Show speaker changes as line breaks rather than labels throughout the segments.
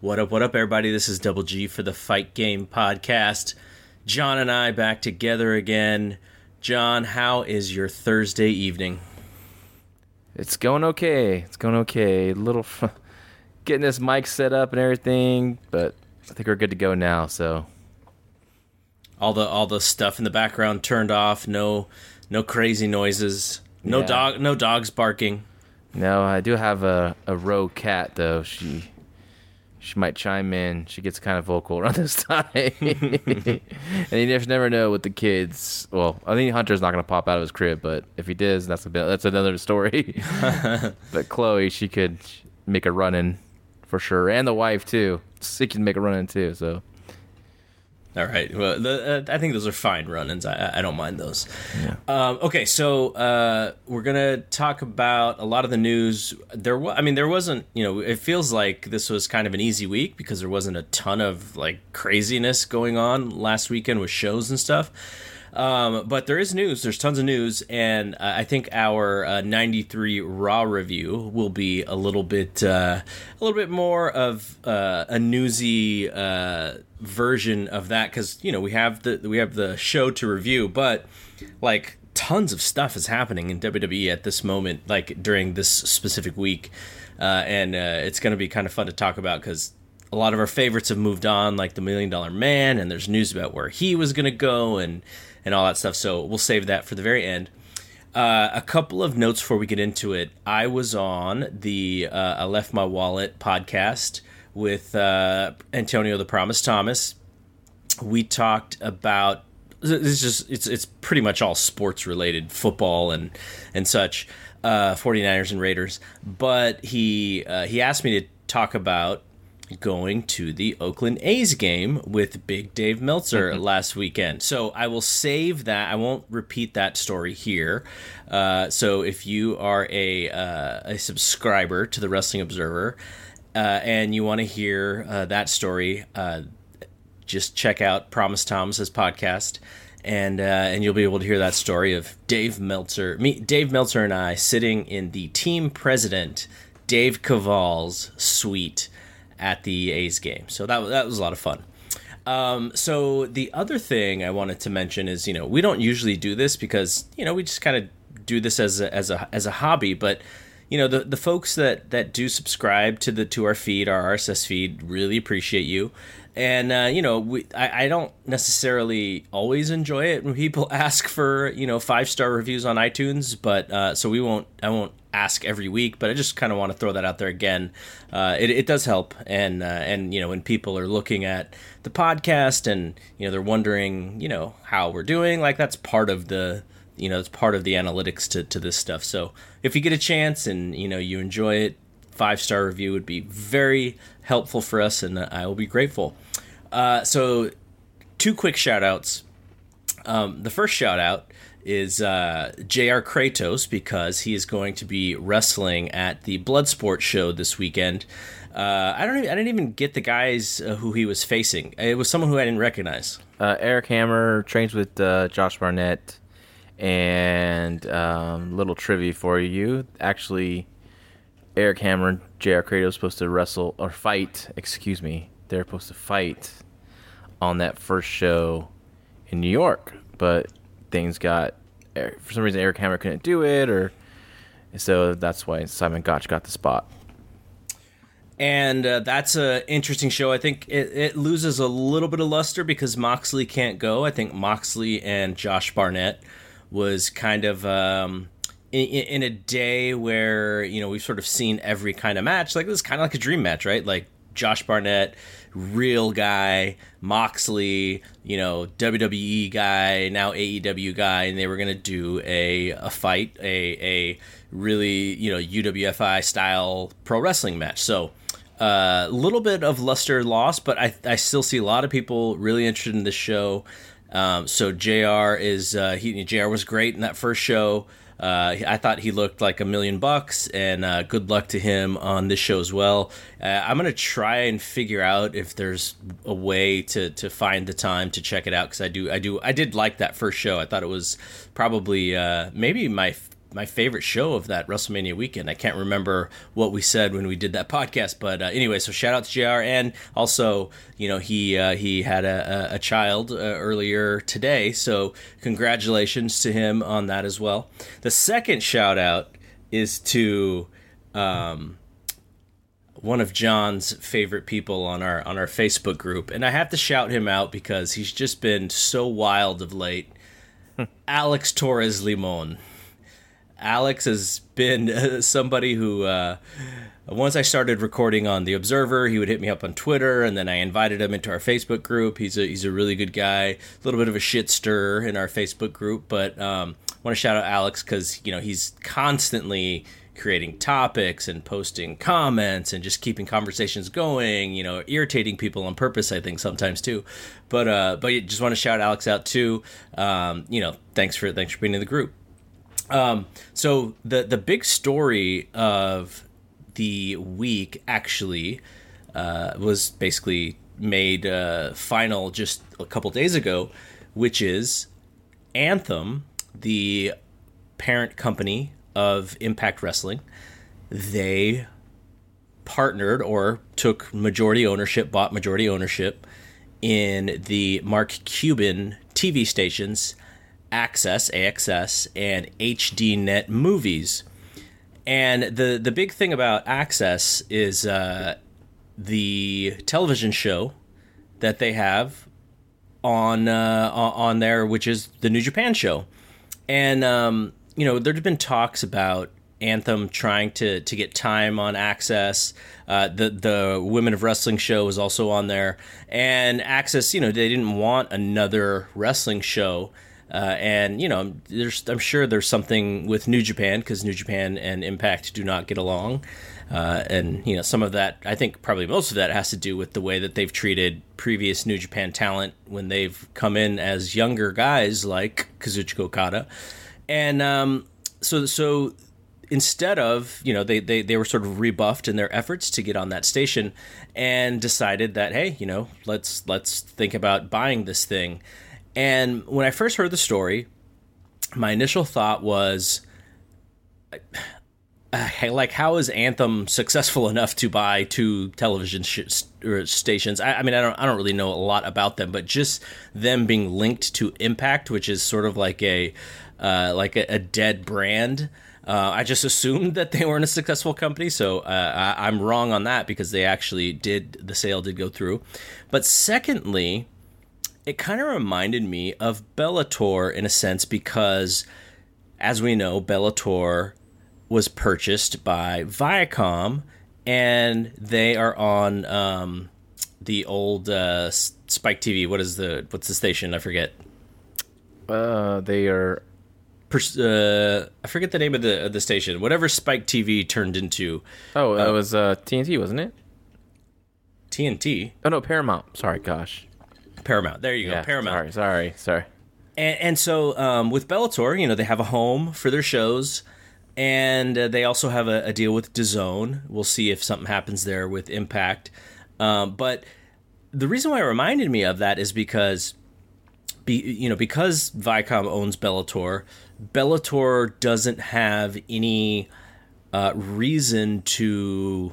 What up, what up, everybody? This is Double G for the Fight Game Podcast. John and I back together again. John, how is your Thursday evening?
It's going okay. It's going okay. A little f- getting this mic set up and everything, but I think we're good to go now. So
all the all the stuff in the background turned off. No no crazy noises. No
Yeah.
dog no dogs barking.
no, I do have a a row cat though. She she might chime in. She gets kind of vocal around this time, and you just never know with the kids. Well, I think Hunter's not gonna pop out of his crib, but if he does, that's a bit that's another story. but Chloe, she could make a run in for sure, and the wife too. She can make a run in too. So
All right. Well, the, uh, I think those are fine run-ins. I, I don't mind those.
Yeah.
Um, okay, so uh, we're gonna talk about a lot of the news. There, wa- I mean, there wasn't. You know, it feels like this was kind of an easy week because there wasn't a ton of like craziness going on last weekend with shows and stuff. Um, but there is news. There's tons of news, and uh, I think our uh, 93 Raw review will be a little bit, uh, a little bit more of uh, a newsy uh, version of that because you know we have the we have the show to review, but like tons of stuff is happening in WWE at this moment, like during this specific week, uh, and it's going to be kind of fun to talk about because a lot of our favorites have moved on, like the Million Dollar Man, and there's news about where he was going to go and and all that stuff. So we'll save that for the very end. Uh, a couple of notes before we get into it. I was on the uh, I Left My Wallet podcast with uh, Antonio the Promise Thomas. We talked about this is just it's it's pretty much all sports related, football and and such, uh, 49ers and Raiders. But he uh, he asked me to talk about going to the Oakland A's game with Big Dave Meltzer last weekend. So I will save that. I won't repeat that story here. Uh, so if you are a uh, a subscriber to the Wrestling Observer uh, and you want to hear uh, that story, uh, just check out Promise Thomas's podcast. And uh, and you'll be able to hear that story of Dave Meltzer, me, Dave Meltzer, and I sitting in the team president Dave Kaval's suite at the A's game. So that that was a lot of fun. Um, so the other thing I wanted to mention is, you know, we don't usually do this because you know we just kind of do this as a, as a as a hobby, but you know the the folks that that do subscribe to the to our feed, our RSS feed, really appreciate you. And uh, you know, we I, I don't necessarily always enjoy it when people ask for you know five star reviews on iTunes, but uh, so we won't I won't ask every week, but I just kind of want to throw that out there again. Uh, it, it does help, and uh, and you know when people are looking at the podcast and you know they're wondering you know how we're doing, like that's part of the you know it's part of the analytics to to this stuff. So if you get a chance and you know you enjoy it, five star review would be very helpful for us, and I will be grateful. Uh, so two quick shout outs. Um, the first shout out is uh, JR Kratos because he is going to be wrestling at the Bloodsport show this weekend. Uh, I don't. Even, I didn't even get the guys uh, who he was facing. It was someone who I didn't recognize.
uh, Eric Hammer trains with uh, Josh Barnett, and um, little trivia for you. Actually, Eric Hammer J.R. Kratos supposed to wrestle or fight. Excuse me. They're supposed to fight on that first show in New York, but things got for some reason Eric Hammer couldn't do it, or so that's why Simon Gotch got the spot.
And uh, that's an interesting show. I think it, it loses a little bit of luster because Moxley can't go. I think Moxley and Josh Barnett was kind of um, in, in a day where you know we've sort of seen every kind of match. Like this is kind of like a dream match, right? Like Josh Barnett, real guy, Moxley, you know, WWE guy, now AEW guy, and they were gonna do a a fight, a a really you know UWFI style pro wrestling match. So a uh, little bit of luster lost, but I I still see a lot of people really interested in this show. Um, so Jr. is uh, he Jr. was great in that first show. Uh, I thought he looked like a million bucks, and uh, good luck to him on this show as well. Uh, I'm gonna try and figure out if there's a way to, to find the time to check it out because I do I do I did like that first show. I thought it was probably uh, maybe my my favorite show of that WrestleMania weekend. I can't remember what we said when we did that podcast, but uh, anyway, so shout out to Jr. And also, you know, he uh, he had a, a child uh, earlier today, so congratulations to him on that as well. The second shout out is to. Um, one of John's favorite people on our on our Facebook group, and I have to shout him out because he's just been so wild of late. Alex Torres Limon. Alex has been uh, somebody who, uh, once I started recording on the Observer, he would hit me up on Twitter, and then I invited him into our Facebook group. He's a he's a really good guy. A little bit of a shit stir in our Facebook group, but um, I want to shout out Alex because you know he's constantly creating topics and posting comments and just keeping conversations going you know irritating people on purpose i think sometimes too but uh but just want to shout alex out too um you know thanks for thanks for being in the group um so the the big story of the week actually uh was basically made uh final just a couple days ago which is anthem the parent company of Impact Wrestling, they partnered or took majority ownership, bought majority ownership in the Mark Cuban TV stations AXS, AXS, and HDNet movies. And the the big thing about AXS is uh, the television show that they have on uh, on there, which is the New Japan show. And um, you know, there's been talks about Anthem trying to to get time on AXS. Uh, the the Women of Wrestling show was also on there, and AXS, You know, they didn't want another wrestling show. Uh, and you know, there's I'm sure there's something with New Japan because New Japan and Impact do not get along, uh, and you know some of that I think probably most of that has to do with the way that they've treated previous New Japan talent when they've come in as younger guys like Kazuchika Okada. And um, so so instead of you know they, they they were sort of rebuffed in their efforts to get on that station and decided that hey you know let's let's think about buying this thing and when i first heard the story my initial thought was like how is anthem successful enough to buy two television sh- stations I, I, mean I don't, I don't really know a lot about them but just them being linked to impact which is sort of like a uh, like a, a, dead brand. Uh, I just assumed that they weren't a successful company, so uh, I, am wrong on that because they actually did the sale did go through. But secondly, it kind of reminded me of Bellator in a sense because, as we know, Bellator was purchased by Viacom, and they are on um, the old uh, Spike TV. What is the what's the station? I forget.
Uh, they are
uh, I forget the name of the of the station. Whatever Spike TV turned into.
Oh, it uh, was uh, TNT, wasn't it?
TNT.
Oh no, Paramount. Sorry, gosh.
Paramount. There you
yeah,
go. Paramount.
Sorry, sorry, sorry.
And, and so um, with Bellator, you know, they have a home for their shows, and uh, they also have a, a, deal with DAZN. We'll see if something happens there with Impact. Um, but the reason why it reminded me of that is because, be, you know, because Viacom owns Bellator, Bellator doesn't have any uh, reason to,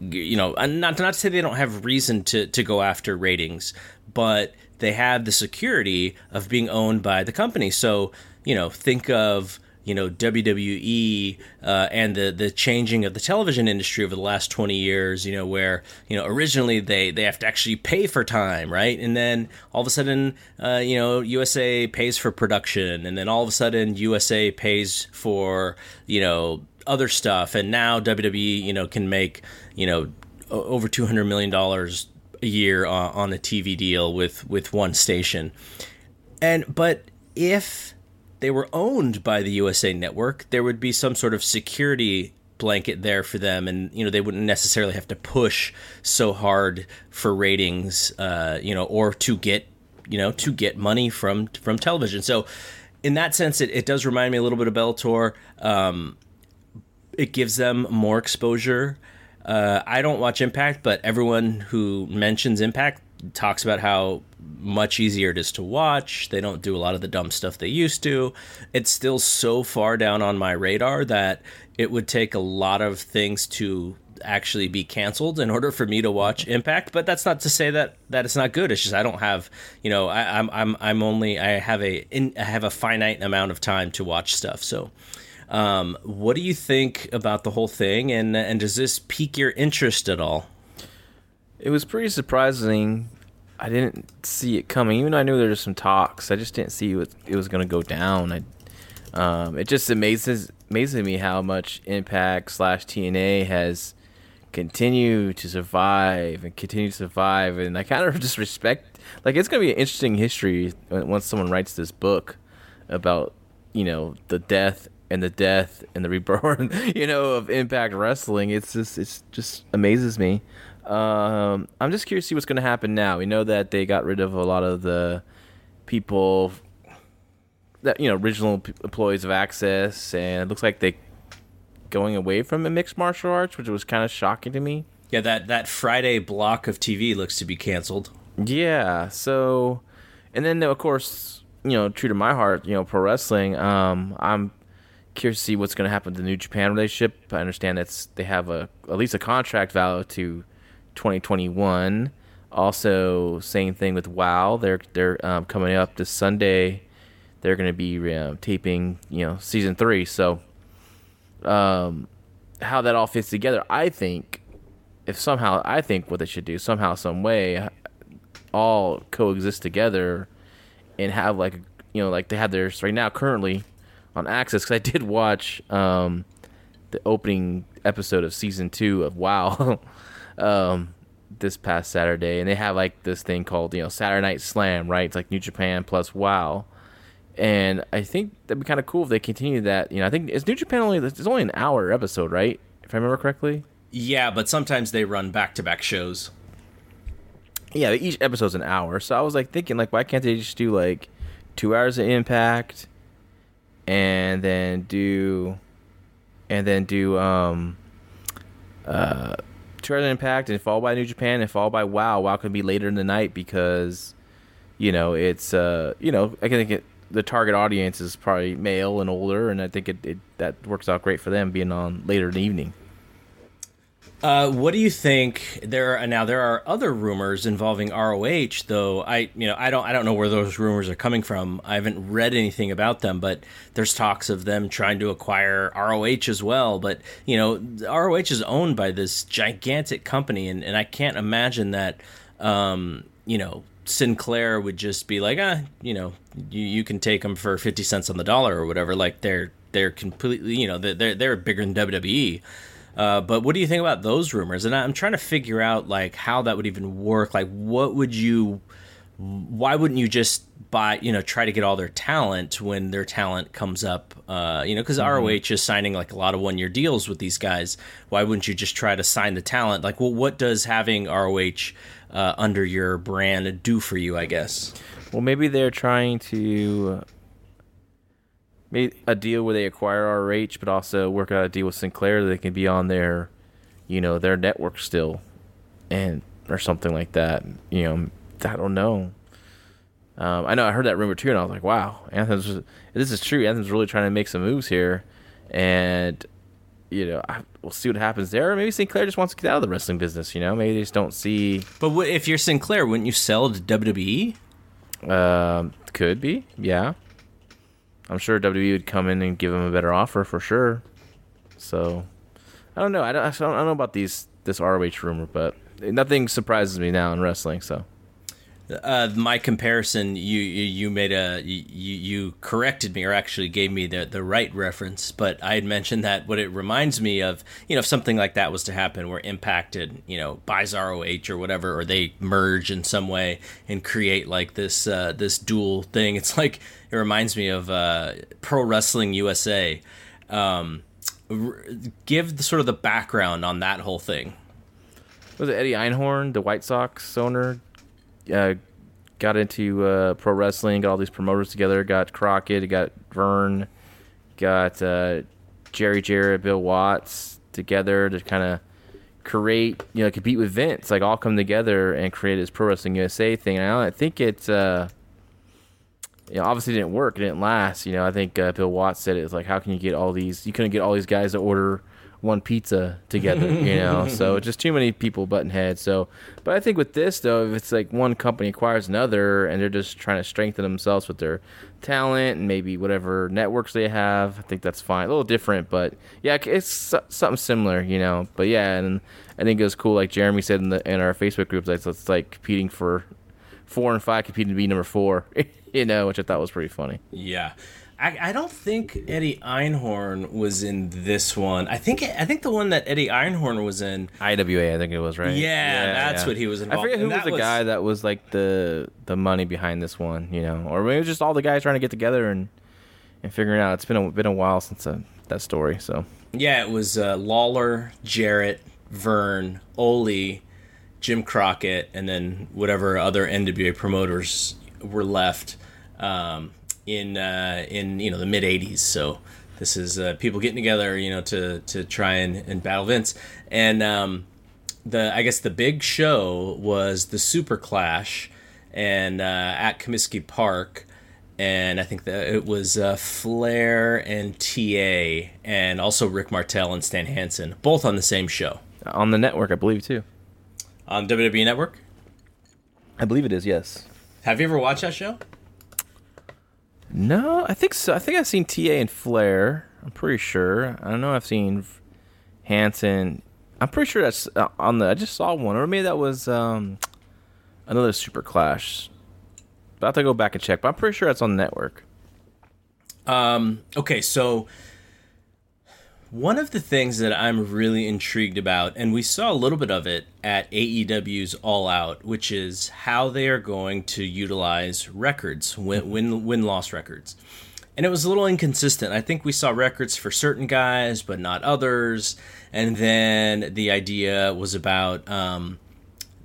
you know, not not to say they don't have reason to to go after ratings, but they have the security of being owned by the company. So you know, think of you know WWE uh, and the the changing of the television industry over the last 20 years you know where you know originally they they have to actually pay for time right and then all of a sudden uh, you know USA pays for production and then all of a sudden USA pays for you know other stuff and now WWE you know can make you know over 200 million dollars a year on, on a TV deal with with one station and but if they were owned by the USA Network, there would be some sort of security blanket there for them, and you know they wouldn't necessarily have to push so hard for ratings, uh, you know, or to get you know to get money from from television. So in that sense, it, it does remind me a little bit of Bellator. Um, it gives them more exposure. Uh, I don't watch Impact, but everyone who mentions Impact talks about how much easier it is to watch. They don't do a lot of the dumb stuff they used to. It's still so far down on my radar that it would take a lot of things to actually be canceled in order for me to watch Impact. But that's not to say that that it's not good. It's just I don't have, you know, I, am I'm I'm only I have a in, I have a finite amount of time to watch stuff. So, um, what do you think about the whole thing? And and does this pique your interest at all?
It was pretty surprising. I didn't see it coming, even though I knew there was some talks. I just didn't see it, it was going to go down. I, um, it just amazes amazes me how much Impact slash TNA has continued to survive and continue to survive, and I kind of just respect. Like it's going to be an interesting history once someone writes this book about you know the death and the death and the reborn, you know, of Impact Wrestling. It's just it's just amazes me. Um, I'm just curious to see what's going to happen now. We know that they got rid of a lot of the people that you know original p- employees of AXS, and it looks like they going away from the mixed martial arts, which was kind of shocking to me.
Yeah, that that Friday block of TV looks to be canceled.
Yeah. So, and then of course, you know, true to my heart, you know, pro wrestling. Um, I'm curious to see what's going to happen to the New Japan relationship. I understand that's they have a at least a contract value to 2021. Also, same thing with WoW. They're they're um, coming up this Sunday. They're going to be uh, taping, you know, season three. So, um, how that all fits together, I think, if somehow I think what they should do somehow, some way, all coexist together, and have like you know like they have theirs right now currently on AXS. Because I did watch um, the opening episode of season two of WoW. um, this past Saturday, and they have like this thing called you know Saturday Night Slam, right? It's like New Japan plus WoW, and I think that'd be kind of cool if they continue that. You know, I think it's New Japan only it's only an hour episode, right? If I remember correctly.
Yeah, but sometimes they run back to back shows.
Yeah, each episode's an hour, so I was like thinking, like, why can't they just do like two hours of Impact, and then do, and then do um, uh Trailer Impact and followed by New Japan and followed by WoW. WoW could be later in the night because, you know, it's uh, you know, I think it, the target audience is probably male and older, and I think it, it that works out great for them being on later in the evening.
Uh, what do you think? There are, now there are other rumors involving ROH, though. I you know I don't I don't know where those rumors are coming from. I haven't read anything about them, but there's talks of them trying to acquire ROH as well. But you know ROH is owned by this gigantic company, and, and I can't imagine that um, you know Sinclair would just be like, ah, you know, you, you can take them for fifty cents on the dollar or whatever. Like they're they're completely you know they're they're bigger than WWE. Uh, but what do you think about those rumors? And I'm trying to figure out like how that would even work. Like, what would you? Why wouldn't you just buy? You know, try to get all their talent when their talent comes up. Uh, you know, because mm-hmm. ROH is signing like a lot of one year deals with these guys. Why wouldn't you just try to sign the talent? Like, well, what does having ROH uh, under your brand do for you? I guess.
Well, maybe they're trying to made a deal where they acquire RH, but also work out a deal with Sinclair that they can be on their, you know, their network still, and or something like that. You know, I don't know. Um, I know I heard that rumor too, and I was like, "Wow, Anthem's this is true. Anthem's really trying to make some moves here," and you know, I, we'll see what happens there. Maybe Sinclair just wants to get out of the wrestling business. You know, maybe they just don't see.
But what, if you're Sinclair, wouldn't you sell to WWE?
Um, could be, yeah. I'm sure WWE would come in and give him a better offer for sure. So I don't know. I don't, I don't know about these this ROH rumor, but nothing surprises me now in wrestling. So.
Uh, my comparison, you, you, made a you you corrected me or actually gave me the the right reference, but I had mentioned that what it reminds me of, you know, if something like that was to happen, where impacted, you know, buys ROH or whatever, or they merge in some way and create like this uh, this dual thing. It's like it reminds me of uh, Pro Wrestling USA. Um, r- give the, sort of the background on that whole thing.
Was it Eddie Einhorn, the White Sox owner? Uh, got into uh, pro wrestling, got all these promoters together. Got Crockett, got Verne, got uh, Jerry Jarrett, Bill Watts together to kind of create, you know, compete with Vince, like all come together and create this Pro Wrestling USA thing. And I think it's, uh, you know, obviously didn't work. It didn't last. You know, I think uh, Bill Watts said it was like, how can you get all these? You couldn't get all these guys to order one pizza together, you know. so just too many people button heads. So, but I think with this though, if it's like one company acquires another and they're just trying to strengthen themselves with their talent and maybe whatever networks they have, I think that's fine. A little different, but yeah, it's something similar, you know. But yeah, and I think it was cool, like Jeremy said in the in our Facebook group, that it's like competing for four and five, competing to be number four, you know, which I thought was pretty funny.
Yeah. I, I don't think Eddie Einhorn was in this one. I think I think the one that Eddie Einhorn was in.
IWA, I think it was right.
Yeah, that's what he was involved.
I forget who was the guy that was like the the money behind this one, you know, or maybe it was just all the guys trying to get together and and figuring out. It's been a been a while since uh, that story, so.
Yeah, it was uh, Lawler, Jarrett, Verne, Ole, Jim Crockett, and then whatever other NWA promoters were left. Um, in uh, in you know the mid '80s. So this is uh, people getting together, you know, to to try and, and battle Vince. And um, the I guess the big show was the Super Clash, and uh, at Comiskey Park. And I think that it was uh, Flair and TA, and also Rick Martel and Stan Hansen, both on the same show.
On the network, I believe, too.
On WWE Network?
I believe it is, yes.
Have you ever watched that show?
No, I think so. I think I've seen TA and Flair. I'm pretty sure. I don't know. I've seen Hansen. I'm pretty sure that's uh, on the. I just saw one, or maybe that was um, another Super Clash. But I have to go back and check. But I'm pretty sure that's on the network.
Um. Okay, so one of the things that I'm really intrigued about, and we saw a little bit of it at AEW's All Out, which is how they are going to utilize records, win win, win loss records. And it was a little inconsistent. I think we saw records for certain guys, but not others. And then the idea was about um,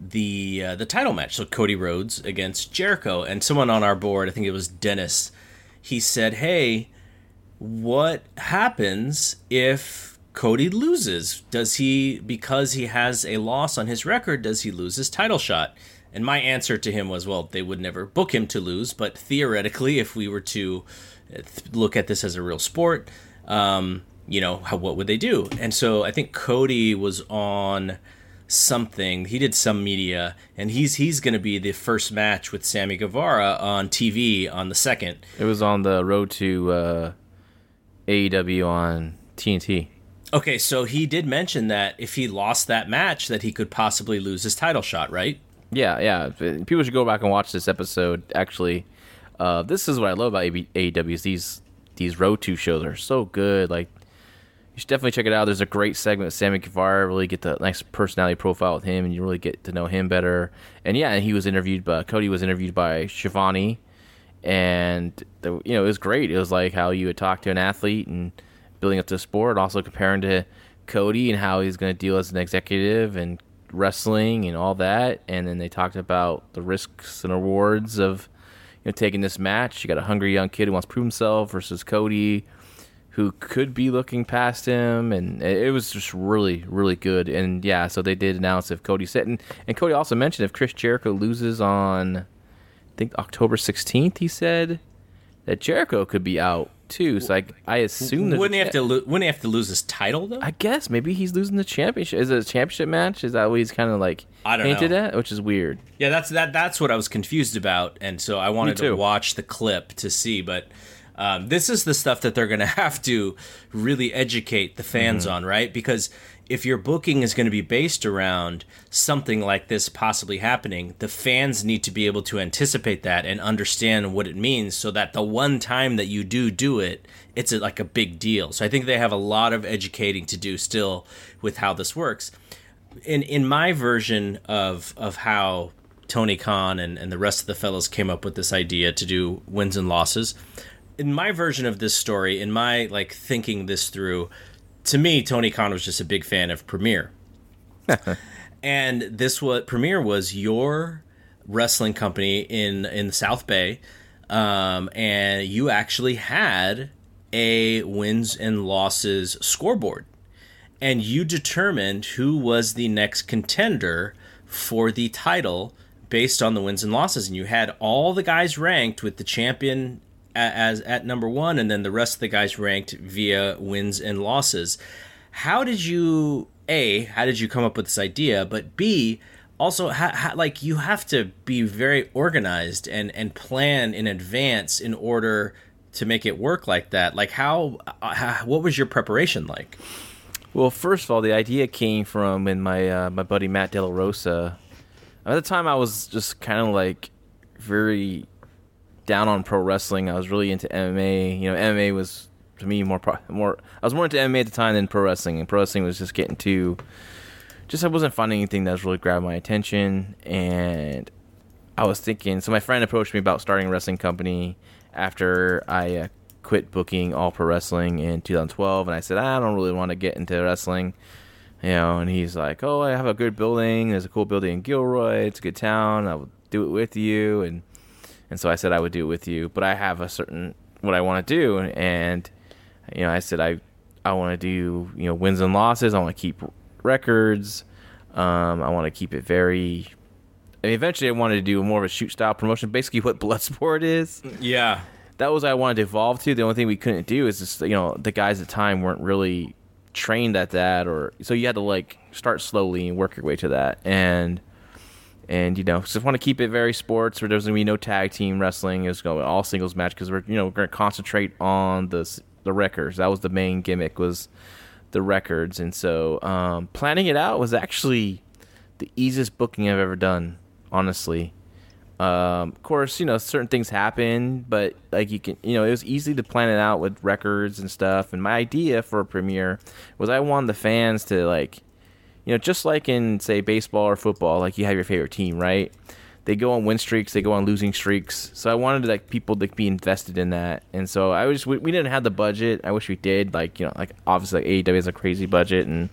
the uh, the title match, so Cody Rhodes against Jericho, and someone on our board, I think it was Dennis, he said, "Hey." What happens if Cody loses? Does he, because he has a loss on his record, does he lose his title shot? And my answer to him was, well, they would never book him to lose, but theoretically, if we were to uh, look at this as a real sport, um, you know, how, what would they do? And so I think Cody was on something. He did some media, and he's he's going to be the first match with Sammy Guevara on TV on the second.
It was on the road to uh, AEW on TNT.
Okay, so he did mention that if he lost that match, that he could possibly lose his title shot, right?
Yeah, yeah. People should go back and watch this episode. Actually, uh, this is what I love about AEW. Is these these road two shows are so good. Like you should definitely check it out. There's a great segment with Sammy Guevara. Really get the nice personality profile with him, and you really get to know him better. And yeah, and he was interviewed by Cody was interviewed by Schiavone, and the, you know it was great. It was like how you would talk to an athlete and building up the sport, also comparing to Cody and how he's going to deal as an executive and wrestling and all that. And then they talked about the risks and rewards of you know taking this match. You got a hungry young kid who wants to prove himself versus Cody, who could be looking past him, and it was just really, really good. And yeah, so they did announce if Cody said, and, and Cody also mentioned if Chris Jericho loses on think October 16th, he said that Jericho could be out too. So I, I assume
wouldn't he have to lo- wouldn't he have to lose his title though?
I guess maybe he's losing the championship. Is it a championship match? Is that what he's kind of like
I don't
hinted
know.
at? Which is weird.
Yeah, that's that. That's what I was confused about, and so I wanted to watch the clip to see. But um, this is the stuff that they're going to have to really educate the fans on, right? Because if your booking is going to be based around something like this possibly happening, the fans need to be able to anticipate that and understand what it means, so that the one time that you do do it, it's a, like a big deal. So I think they have a lot of educating to do still with how this works in in my version of of how Tony Khan and, and the rest of the fellows came up with this idea to do wins and losses. In my version of this story, in my like thinking this through, to me, Tony Khan was just a big fan of Premiere. and this what Premiere was your wrestling company in in the South Bay, um, and you actually had a wins and losses scoreboard and you determined who was the next contender for the title based on the wins and losses and you had all the guys ranked with the champion as at number 1 and then the rest of the guys ranked via wins and losses. How did you a how did you come up with this idea? But b also ha, ha, like you have to be very organized and and plan in advance in order to make it work like that. Like how, uh, how what was your preparation like?
Well first of all the idea came from when my uh, my buddy matt de la rosa. At the time i was just kind of like very down on pro wrestling i was really into mma you know mma was to me more more i was more into mma at the time than pro wrestling and pro wrestling was just getting too just I wasn't finding anything that was really grabbing my attention, and I was thinking. So my friend approached me about starting a wrestling company after I uh, quit booking All Pro Wrestling in 2012, and I said I don't really want to get into wrestling, you know. And he's like, "Oh, I have a good building. There's a cool building in Gilroy. It's a good town. I will do it with you." And and so I said I would do it with you, but I have a certain what I want to do, and you know, I said I I want to do you know wins and losses. I want to keep records. Um, I want to keep it very. I mean, eventually, I wanted to do more of a shoot style promotion, basically what Bloodsport is.
Yeah,
that was what I wanted to evolve to. The only thing we couldn't do is just you know the guys at the time weren't really trained at that, or so you had to like start slowly and work your way to that. And and you know just want to keep it very sports where there's gonna be no tag team wrestling. It's going to all singles match because we're you know we're gonna concentrate on the the records. That was the main gimmick was the records, and so um, planning it out was actually the easiest booking I've ever done. Honestly, um, of course, you know certain things happen, but like you can, you know, it was easy to plan it out with records and stuff. And my idea for a premiere was I wanted the fans to like, you know, just like in say baseball or football, like you have your favorite team, right? they go on win streaks, they go on losing streaks. So I wanted like people to be invested in that, and so I was we, we didn't have the budget. I wish we did. Like you know, like obviously like AEW has a crazy budget, and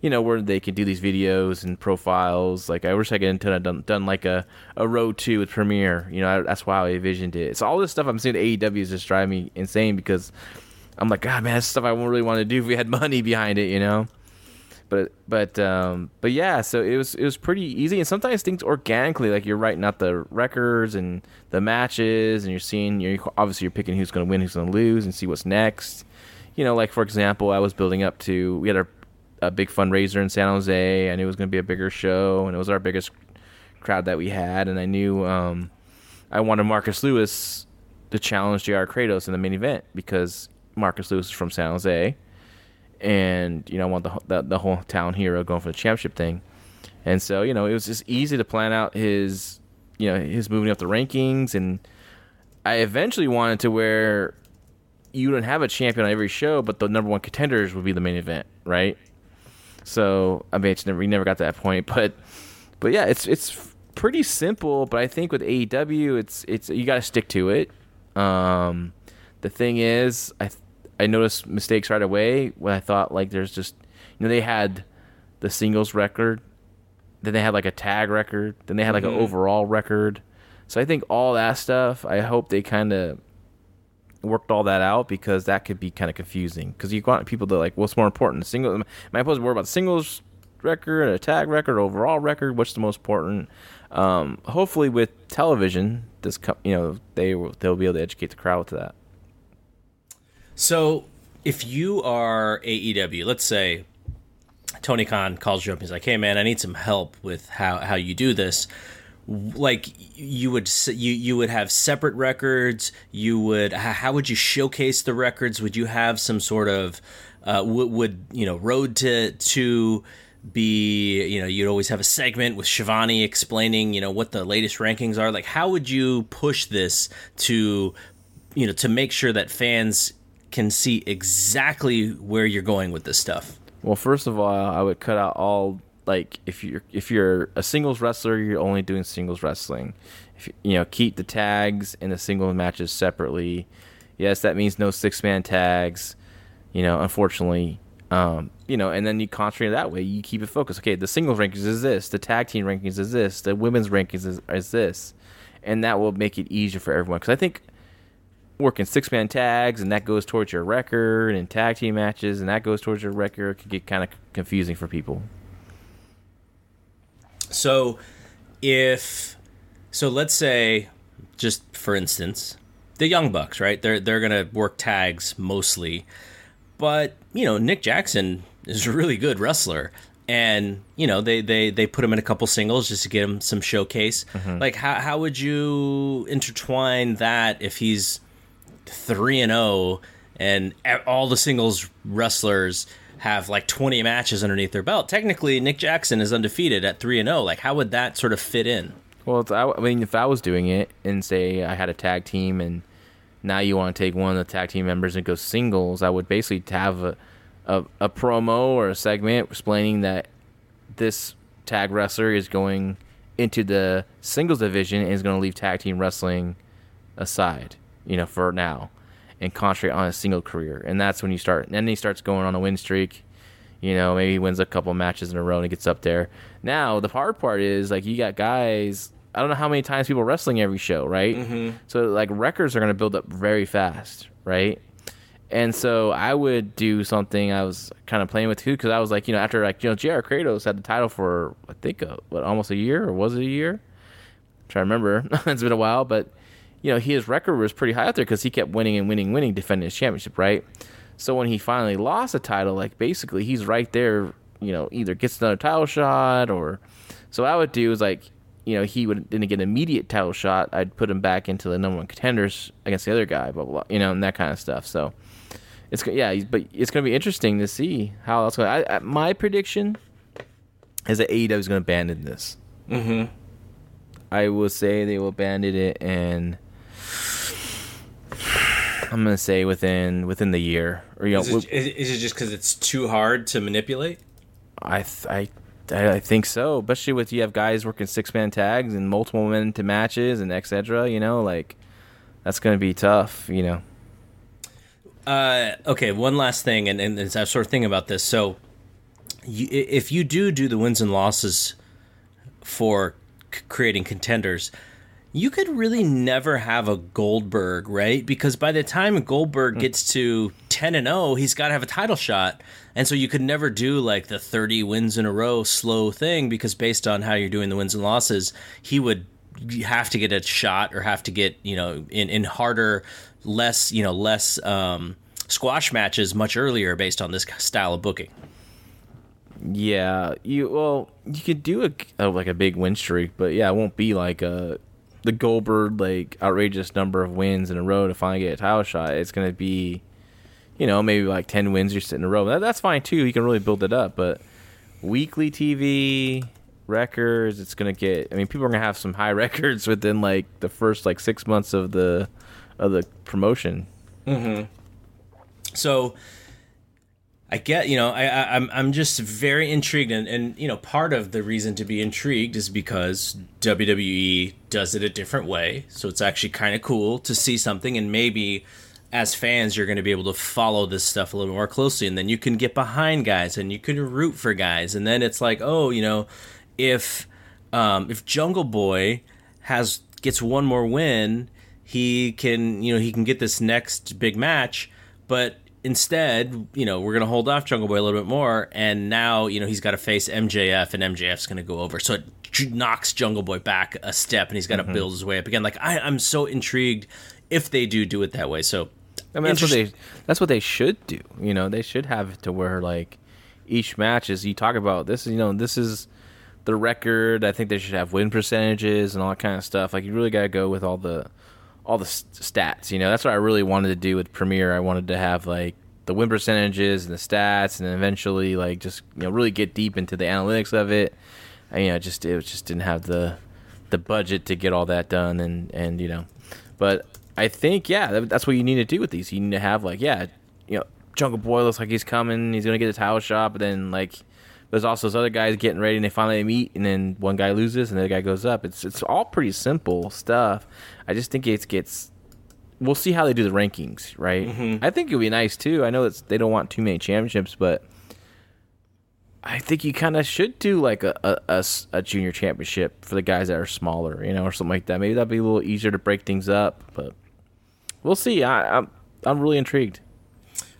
you know where they could do these videos and profiles. Like I wish I could have done, done like a a road two with Premiere. You know, I, that's why I envisioned it. So all this stuff I'm seeing AEW is just driving me insane because I'm like, God, man, that's stuff I wouldn't really want to do if we had money behind it. You know but but um, but yeah, so it was it was pretty easy, and sometimes things organically, like you're writing out the records and the matches, and you're seeing you're obviously you're picking who's going to win, who's going to lose, and see what's next. You know, like for example, I was building up to we had a a big fundraiser in San Jose. I knew it was going to be a bigger show, and it was our biggest crowd that we had, and I knew um, I wanted Marcus Lewis to challenge JR Kratos in the main event because Marcus Lewis is from San Jose and you know I want the, the the whole town hero going for the championship thing, and so you know it was just easy to plan out his you know his moving up the rankings, and I eventually wanted to where you don't have a champion on every show, but the number one contenders would be the main event, right? So I mean, it's never, we never got to that point, but but yeah, it's it's pretty simple. But I think with AEW, it's it's you got to stick to it. Um, the thing is, I I noticed mistakes right away when I thought like there's just you know they had the singles record, then they had like a tag record, then they had like mm-hmm. an overall record. So I think all that stuff. I hope they kind of worked all that out because that could be kind of confusing. Because you want people to like, what's more important, the single? Am I supposed to worry about the singles record, a tag record, overall record? What's the most important? Um, hopefully, with television, this you know they they'll be able to educate the crowd to that.
So, if you are AEW, let's say Tony Khan calls you up, he's like, "Hey, man, I need some help with how how you do this." Like you would you you would have separate records. You would how would you showcase the records? Would you have some sort of uh, would, would you know road to to be you know you'd always have a segment with Schiavone explaining you know what the latest rankings are like how would you push this to you know to make sure that fans can see exactly where you're going with this stuff?
Well, first of all, I would cut out all like if you're if you're a singles wrestler, you're only doing singles wrestling. If you know, keep the tags and the single matches separately. Yes, that means no six man tags. You know, unfortunately, um, you know, and then you concentrate that way. You keep it focused. Okay, the singles rankings is this, the tag team rankings is this, the women's rankings is, is this, and that will make it easier for everyone. Because I think working six man tags, and that goes towards your record, and tag team matches, and that goes towards your record. It could get kind of confusing for people.
So, if so, let's say, just for instance, the Young Bucks, right? They're they're gonna work tags mostly, but you know Nick Jackson is a really good wrestler, and you know they they they put him in a couple singles just to get him some showcase. Mm-hmm. Like how how would you intertwine that if he's three and zero oh and all the singles wrestlers have like 20 matches underneath their belt. Technically, Nick Jackson is undefeated at 3 and 0. Like how would that sort of fit in?
Well, I mean, if I was doing it and say I had a tag team and now you want to take one of the tag team members and go singles, I would basically have a, a, a promo or a segment explaining that this tag wrestler is going into the singles division and is going to leave tag team wrestling aside, you know, for now and concentrate on a single career. And that's when you start. And then he starts going on a win streak. You know, maybe he wins a couple matches in a row and he gets up there. Now, the hard part is like you got guys I don't know how many times people wrestling every show, right? Mm-hmm. So like records are going to build up very fast, right? And so I would do something I was kind of playing with too, because I was like, you know, after like you know, JR Kratos had the title for I think uh, what almost a year or was it a year? I'm trying to remember, it's been a while, but you know, his record was pretty high out there because he kept winning and winning, winning, defending his championship, right? So when he finally lost the title, like basically he's right there, you know, either gets another title shot or. So what I would do is like you know, he would didn't get an immediate title shot, I'd put him back into the number one contenders against the other guy, blah blah, blah you know, and that kind of stuff. So it's yeah, but it's going to be interesting to see how that's going. I, my prediction is that AEW is going to abandon this.
Mm-hmm.
I will say they will abandon it, and I'm going to say within within the year, or you know,
is it, is it just because it's too hard to manipulate?
I I I, think so, especially with you have guys working six man tags and multiple men to matches and etc. You know, like that's going to be tough. You know.
Uh, okay, one last thing, and, and, and I was sort of thinking about this. So, you, if you do do the wins and losses for c- creating contenders, you could really never have a Goldberg, right? Because by the time Goldberg mm. gets to 10 and 0, he's got to have a title shot. And so you could never do like the 30 wins in a row slow thing because based on how you're doing the wins and losses, he would have to get a shot or have to get, you know, in, in harder, less, you know, less um, squash matches much earlier based on this style of booking.
Yeah, you well, you could do a, a like a big win streak, but yeah, it won't be like a the Goldberg like outrageous number of wins in a row to finally get a title shot. It's gonna be, you know, maybe like ten wins you're sitting in a row. That, that's fine too. You can really build it up, but weekly TV records, it's gonna get. I mean, people are gonna have some high records within like the first like six months of the of the promotion.
Mm-hmm. So I get, you know, I, I am I'm, I'm just very intrigued, and, and you know, part of the reason to be intrigued is because WWE does it a different way. So it's actually kind of cool to see something, and maybe as fans, you're going to be able to follow this stuff a little more closely, and then you can get behind guys, and you can root for guys, and then it's like, oh, you know, if um, if Jungle Boy has gets one more win, he can, you know, he can get this next big match, but instead, you know, we're going to hold off Jungle Boy a little bit more, and now, you know, he's got to face MJF, and MJF's going to go over. So it knocks Jungle Boy back a step, and he's got to mm-hmm. build his way up again. Like I, I'm so intrigued if they do do it that way. So
I mean, that's what they that's what they should do. You know, they should have it to where like each match is you talk about this. You know, this is the record. I think they should have win percentages and all that kind of stuff. Like you really got to go with all the all the stats. You know, that's what I really wanted to do with Premiere. I wanted to have like the win percentages and the stats, and then eventually like just you know really get deep into the analytics of it. And, you know, just it just didn't have the the budget to get all that done, and and you know, but I think yeah, that's what you need to do with these. You need to have like yeah, you know, Jungle Boy looks like he's coming. He's gonna get a title shot, but then like there's also those other guys getting ready, and they finally meet, and then one guy loses, and the other guy goes up. It's it's all pretty simple stuff. I just think it gets. We'll see how they do the rankings, right? Mm-hmm. I think it would be nice too. I know that they don't want too many championships, but I think you kind of should do like a, a, a, a, junior championship for the guys that are smaller, you know, or something like that. Maybe that'd be a little easier to break things up, but we'll see. I, I'm I'm really intrigued.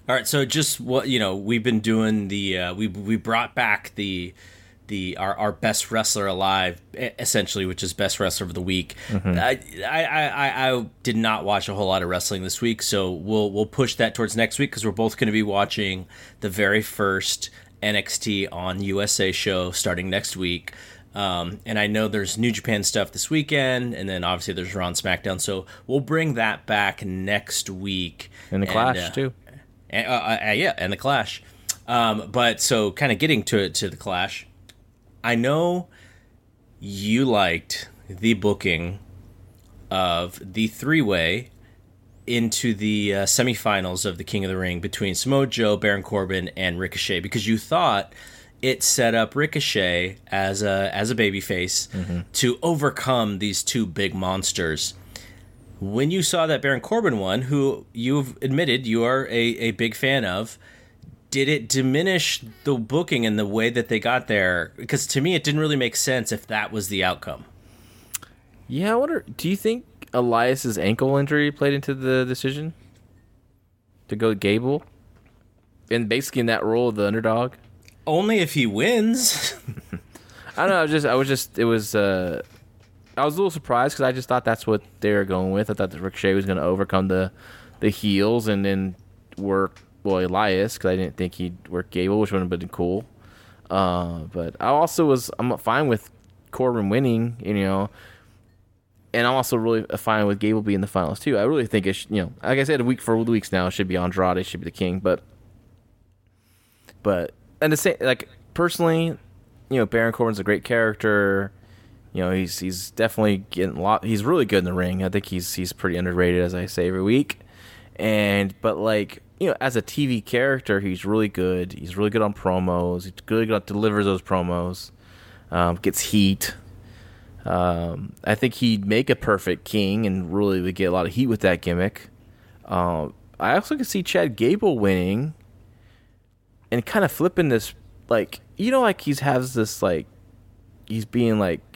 All right, so just what you know, we've been doing the uh, we we brought back the the our, our best wrestler alive essentially, which is best wrestler of the week. Mm-hmm. I, I, I I did not watch a whole lot of wrestling this week, so we'll we'll push that towards next week because we're both going to be watching the very first NXT on USA show starting next week. Um, and I know there's New Japan stuff this weekend, and then obviously there's Raw SmackDown. So we'll bring that back next week.
And the Clash uh, too.
And, uh, uh, uh, yeah, and the Clash. Um, but so kind of getting to it to the Clash, I know you liked the booking of the three way into the uh, semifinals of the King of the Ring between Samoa Joe, Baron Corbin, and Ricochet because you thought it set up Ricochet as a as a babyface mm-hmm. to overcome these two big monsters. When you saw that Baron Corbin won, who you've admitted you are a, a big fan of, did it diminish the booking and the way that they got there? Because to me, it didn't really make sense if that was the outcome.
Yeah, I wonder. Do you think Elias's ankle injury played into the decision to go Gable, and basically in that role of the underdog?
Only if he wins.
I don't know. I was just, I was just, it was. uh I was a little surprised because I just thought that's what they were going with. I thought that Ricochet was going to overcome the the heels and then work well Elias because I didn't think he'd work Gable, which would have been cool. Uh, but I also was I'm fine with Corbin winning, you know, and I'm also really fine with Gable being the finals too. I really think it, should, you know, like I said, a week for weeks now, it should be Andrade, it should be the king, but but and the same like personally, you know, Baron Corbin's a great character. You know, he's he's definitely getting a lot. He's really good in the ring. I think he's he's pretty underrated, as I say every week. And but like you know, as a TV character, he's really good. He's really good on promos. He's good delivers those promos. Um, gets heat. Um, I think he'd make a perfect king and really would get a lot of heat with that gimmick. Um, I also could see Chad Gable winning and kind of flipping this, like you know, like he's has this like he's being like,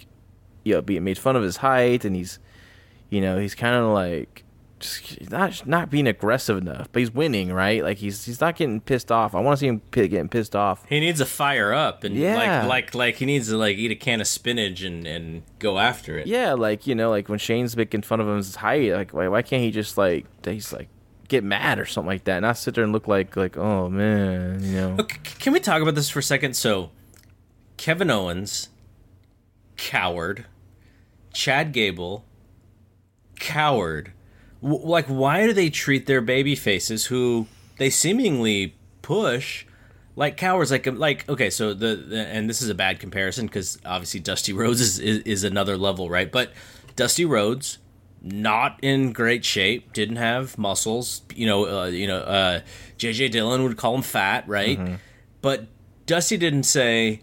you know, being made fun of his height, and he's, you know, he's kind of like just not not being aggressive enough, but he's winning, right? Like he's he's not getting pissed off. I want to see him p- getting pissed off.
He needs to fire up and yeah. like like like he needs to like eat a can of spinach and and go after it.
Yeah, like you know, like when Shane's making fun of his height, like why why can't he just like he's like get mad or something like that, not sit there and look like like oh man, you know.
Oh, okay, can we talk about this for a second? So, Kevin Owens, coward. Chad Gable, coward. Like why do they treat their baby faces who they seemingly push like cowards? Like like okay so the, the and this is a bad comparison because obviously dusty rhodes is, is, is another level right? But dusty rhodes not in great shape didn't have muscles you know uh, you know uh, jj dillon would call him fat right? Mm-hmm. but dusty didn't say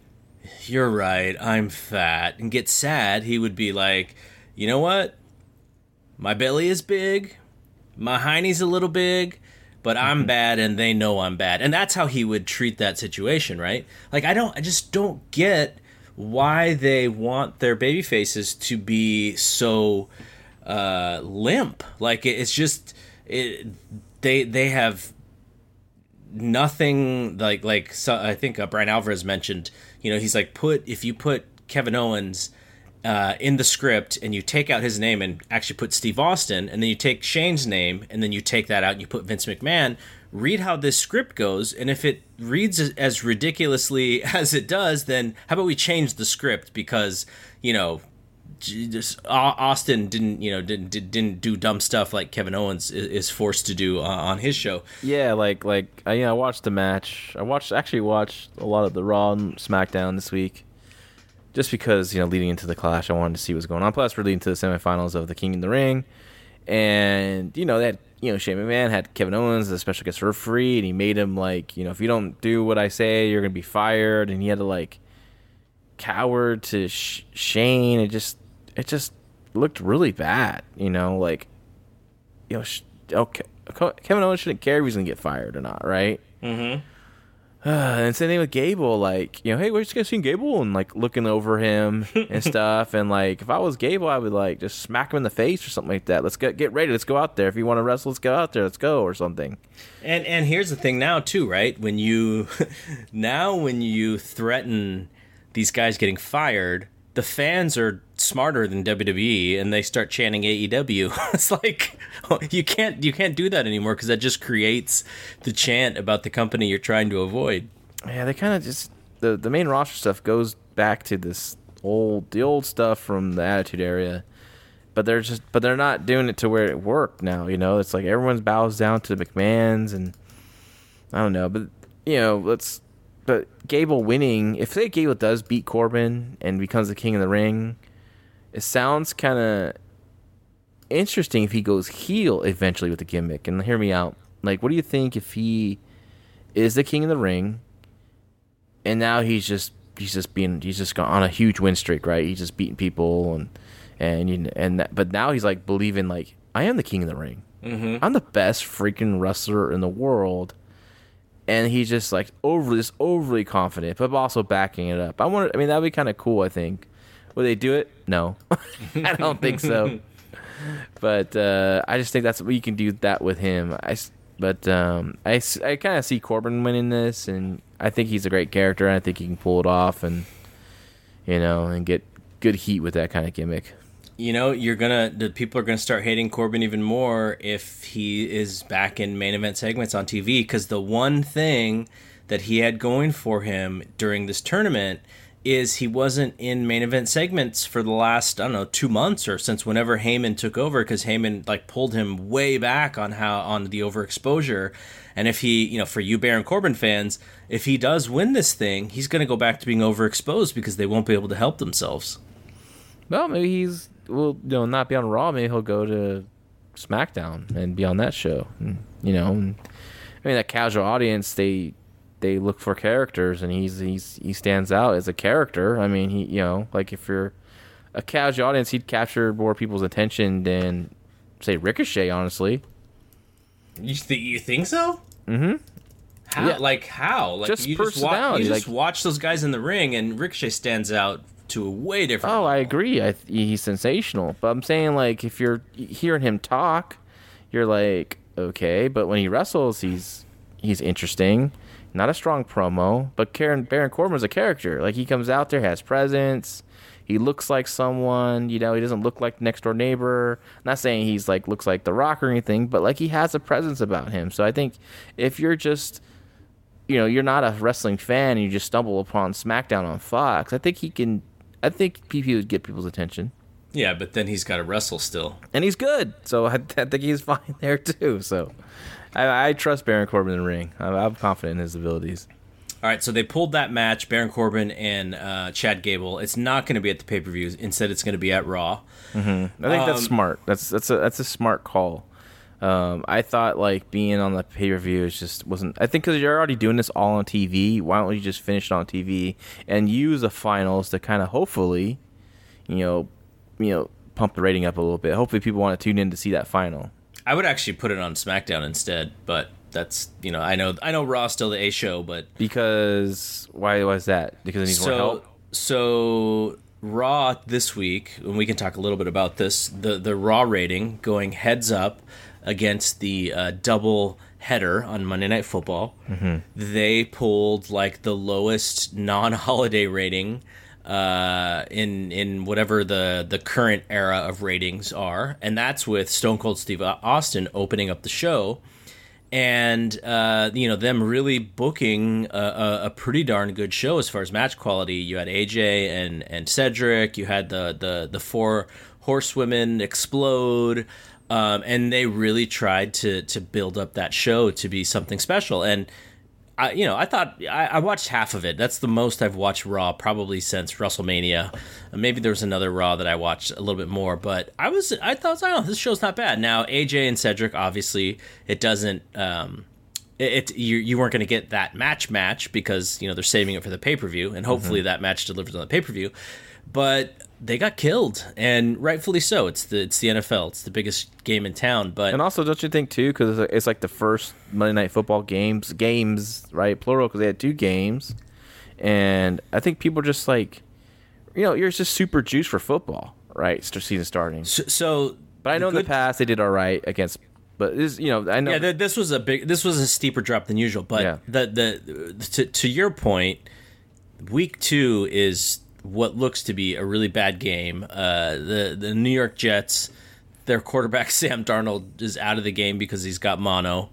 you're right i'm fat and get sad he would be like you know what my belly is big, my hiney's a little big, but I'm mm-hmm. bad and they know I'm bad. And that's how he would treat that situation, right? Like I don't I just don't get why they want their baby faces to be so uh, limp. Like it's just it, they they have nothing like like so I think uh, Bryan Alvarez mentioned. You know, he's like put if you put Kevin Owens uh, in the script and you take out his name and actually put Steve Austin, and then you take Shane's name and then you take that out and you put Vince McMahon, read how this script goes. And if it reads as ridiculously as it does, then how about we change the script because, you know, just Austin didn't you know didn't didn't do dumb stuff like Kevin Owens is forced to do uh, on his show.
Yeah, like like I you know I watched the match. I watched actually watched a lot of the Raw and SmackDown this week just because you know leading into the clash, I wanted to see what's going on. Plus, we're leading to the semifinals of the King in the Ring, and you know that you know Shane McMahon had Kevin Owens as a special guest referee, and he made him like you know if you don't do what I say, you're gonna be fired, and he had to like coward to Sh- Shane. It just it just looked really bad, you know, like you know, sh- okay, Kevin Owens shouldn't care if he's gonna get fired or not, right?
Mm-hmm.
Uh, and same thing with Gable, like you know, hey, we're just gonna see Gable? And like looking over him and stuff. And like, if I was Gable, I would like just smack him in the face or something like that. Let's get get ready. Let's go out there. If you want to wrestle, let's go out there. Let's go or something.
And and here's the thing now too, right? When you now when you threaten these guys getting fired, the fans are smarter than WWE and they start chanting AEW. it's like you can't you can't do that anymore because that just creates the chant about the company you're trying to avoid.
Yeah, they kind of just the the main roster stuff goes back to this old the old stuff from the Attitude Era. But they're just but they're not doing it to where it worked now, you know. It's like everyone's bows down to the McMahons and I don't know, but you know, let's but Gable winning, if say Gable does beat Corbin and becomes the king of the ring, it sounds kind of interesting if he goes heel eventually with the gimmick. And hear me out. Like, what do you think if he is the king of the ring, and now he's just he's just being he's just on a huge win streak, right? He's just beating people and and and that, but now he's like believing like I am the king of the ring. Mm-hmm. I'm the best freaking wrestler in the world and he's just like overly, just overly confident, but also backing it up. I wonder. I mean, that'd be kind of cool. I think. Would they do it? No, I don't think so. But uh, I just think that's you can do that with him. I, but um, I, I kind of see Corbin winning this, and I think he's a great character, and I think he can pull it off, and you know, and get good heat with that kind of gimmick
you know, you're gonna the people are gonna start hating Corbin even more if he is back in main event segments on TV because the one thing that he had going for him during this tournament is he wasn't in main event segments for the last I don't know two months or since whenever Heyman took over because Heyman like pulled him way back on how on the overexposure, and if he you know for you Baron Corbin fans if he does win this thing he's going to go back to being overexposed because they won't be able to help themselves.
Well, maybe he's will you know not be on Raw. Maybe he'll go to SmackDown and be on that show. You know, I mean that casual audience they they look for characters, and he's he's he stands out as a character. I mean, he you know like if you're a casual audience, he'd capture more people's attention than say Ricochet. Honestly,
you think you think so?
Mm-hmm.
How? Yeah. Like how? Like
just
you
just, watch,
you just watch those guys in the ring, and Ricochet stands out to a way different.
Oh,
level.
I agree. I, he's sensational. But I'm saying like if you're hearing him talk, you're like okay. But when he wrestles, he's he's interesting. Not a strong promo, but Karen Baron Corbin's a character. Like he comes out there, has presence. He looks like someone, you know. He doesn't look like next door neighbor. I'm not saying he's like looks like The Rock or anything, but like he has a presence about him. So I think if you're just you know, you're not a wrestling fan and you just stumble upon SmackDown on Fox, I think he can I think PP would get people's attention.
Yeah, but then he's got to wrestle still,
and he's good. So I, I think he's fine there too. So I, I trust Baron Corbin in the ring. I'm, I'm, confident in his abilities.
All right, so they pulled that match, Baron Corbin and uh, Chad Gable. It's not going to be at the pay per views. Instead, it's going to be at Raw.
Mm-hmm. I think um, that's smart. That's that's a that's a smart call. Um, I thought like being on the pay per view is just wasn't. I think because you're already doing this all on TV, why don't you just finish it on TV and use the finals to kind of hopefully, you know, you know, pump the rating up a little bit. Hopefully, people want to tune in to see that final.
I would actually put it on SmackDown instead, but that's you know I know I know Raw still the A show, but
because why was that? Because it needs so, more help.
So Raw this week, and we can talk a little bit about this. The the Raw rating going heads up against the uh, double header on Monday Night Football.
Mm-hmm.
They pulled like the lowest non-holiday rating uh, in in whatever the the current era of ratings are, and that's with Stone Cold Steve Austin opening up the show. And uh, you know them really booking a, a, pretty darn good show as far as match quality. You had AJ and, and Cedric. You had the the the four horsewomen explode. Um, and they really tried to to build up that show to be something special. And I, you know, I thought I, I, watched half of it. That's the most I've watched Raw probably since WrestleMania. Maybe there was another Raw that I watched a little bit more, but I was I thought, oh, this show's not bad. Now AJ and Cedric, obviously, it doesn't. Um, it, it you you weren't going to get that match match because you know they're saving it for the pay per view, and hopefully mm-hmm. that match delivers on the pay per view. but they got killed, and rightfully so. It's the it's the NFL. It's the biggest game in town. But
And also, don't you think too? Because it's like the first Monday Night Football games, games, right? Plural, because they had two games, and I think people just like, you know, you're just super juiced for football, right? Season starting.
so, so
But I know in the past they did all right against, but this, you know, I know.
Yeah, th- this was a big. This was a steeper drop than usual. But
Yeah.
the the to, to your point, week two is what looks to be a really bad game. Uh, the the New York Jets, their quarterback Sam Darnold is out of the game because he's got mono.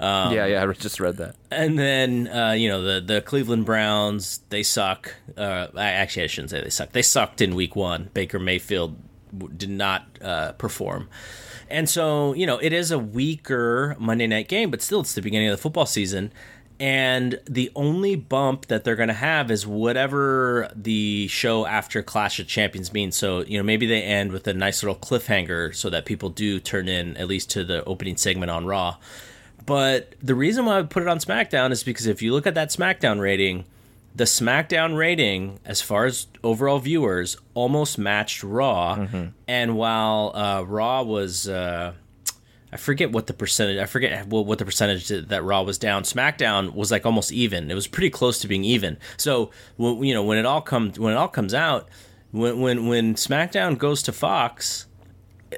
yeah, yeah, I just read that.
And then uh, you know the the Cleveland Browns they suck. Uh, I, actually I shouldn't say they suck. They sucked in Week One. Baker Mayfield w- did not uh, perform, and so you know it is a weaker Monday night game, but still it's the beginning of the football season. And the only bump that they're going to have is whatever the show after Clash of Champions means. So, you know, maybe they end with a nice little cliffhanger so that people do turn in at least to the opening segment on Raw. But the reason why I put it on SmackDown is because if you look at that SmackDown rating, the SmackDown rating, as far as overall viewers, almost matched Raw. And while uh, Raw was, uh, I forget what the percentage, I forget what, the percentage that Raw was down. SmackDown was like almost even. It was pretty close to being even. So you know when it all comes when it all comes out, when when when SmackDown goes to Fox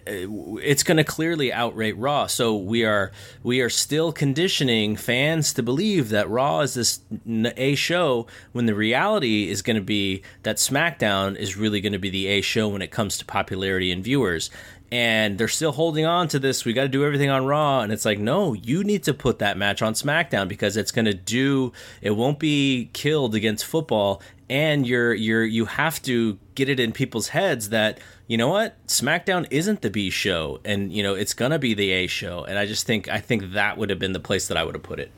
eh, it's going to clearly outrate Raw. So we are we are still conditioning fans to believe that Raw is this A show when the reality is going to be that SmackDown is really going to be the A show when it comes to popularity and viewers. And they're still holding on to this. We got to do everything on Raw, and it's like, no, you need to put that match on SmackDown because it's going to do. It won't be killed against football, and you're you're you have to get it in people's heads that you know what smackdown isn't the b show and you know it's gonna be the a show and i just think i think that would have been the place that i would have put it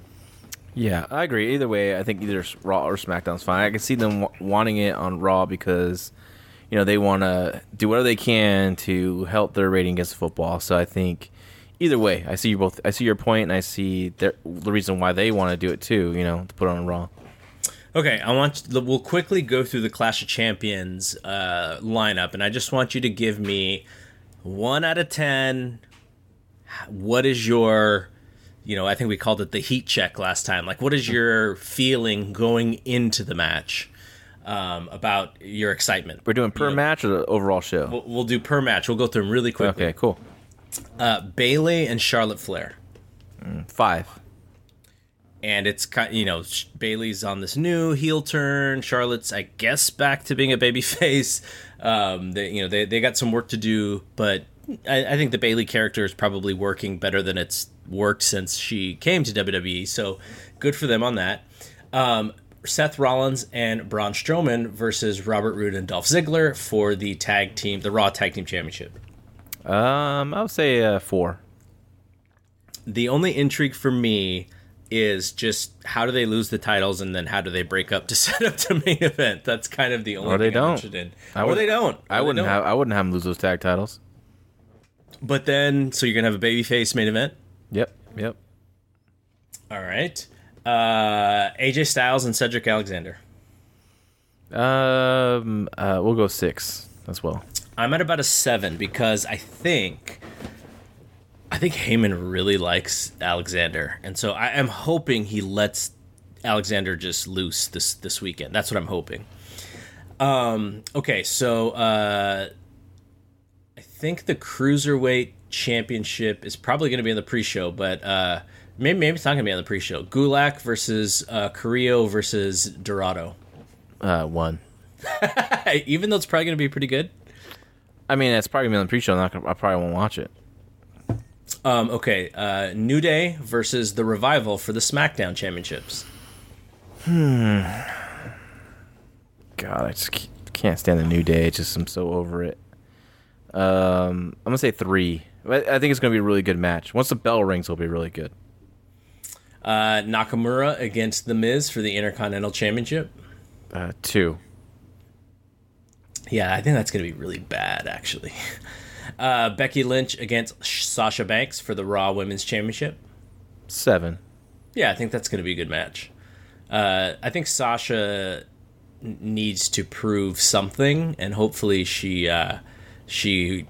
Yeah, I agree. Either way, I think either Raw or SmackDown's fine. I can see them w- wanting it on Raw because, you know, they want to do whatever they can to help their rating against football. So I think either way, I see you both. I see your point, and I see their, the reason why they want to do it too. You know, to put on Raw.
okay i want to, we'll quickly go through the clash of champions uh, lineup and i just want you to give me one out of ten what is your you know i think we called it the heat check last time like what is your feeling going into the match um, about your excitement
We're doing per
You know,
match or the overall show.
We'll, we'll do per match. We'll go through them really quickly.
okay, cool.
Uh, Bayley and Charlotte Flair,
Five.
and it's kind, you know, Bayley's on this new heel turn. Charlotte's, I guess, back to being a baby face. Um, they, you know, they they got some work to do, but I, I think the Bayley character is probably working better than it's worked since she came to WWE. So good for them on that. Um, Seth Rollins and Braun Strowman versus Robert Roode and Dolph Ziggler for the tag team, the Raw Tag Team Championship.
Um, I would say uh, four.
the only intrigue for me is just how do they lose the titles and then how do they break up to set up the main event? That's kind of the only
Or they
thing I'm
don't.
interested in.
I
or
would-
they don't.
I
Or they
wouldn't
don't.
have. I wouldn't have them lose those tag titles.
But then, so you're gonna have a babyface main event.
Yep. Yep.
All right. Uh, AJ Styles and Cedric Alexander.
Um, uh, we'll go six as well.
I'm at about a seven because I think I think Heyman really likes Alexander, and so I am hoping he lets Alexander just loose this this weekend. That's what I'm hoping. Um, okay, so uh, I think the cruiserweight championship is probably going to be in the pre-show, but uh, maybe maybe it's not going to be on the pre-show. Gulak versus uh, Carrillo versus Dorado.
Uh, one.
Even though it's probably going to be pretty good.
I mean, it's probably gonna be on the pre-show. Gonna, I probably won't watch it.
Um, okay, uh, New Day versus the Revival for the SmackDown Championships. Hmm.
God, I just can't stand the New Day. It's just I'm so over it. Um, I'm gonna say three. I I think it's gonna be a really good match. Once the bell rings, it'll be really good.
Uh, Nakamura against The Miz for the Intercontinental Championship.
Uh, two.
Yeah, I think that's going to be really bad, actually. Uh, Becky Lynch against Sasha Banks for the Raw Women's Championship.
Seven.
Yeah, I think that's going to be a good match. Uh, I think Sasha needs to prove something, and hopefully she uh, she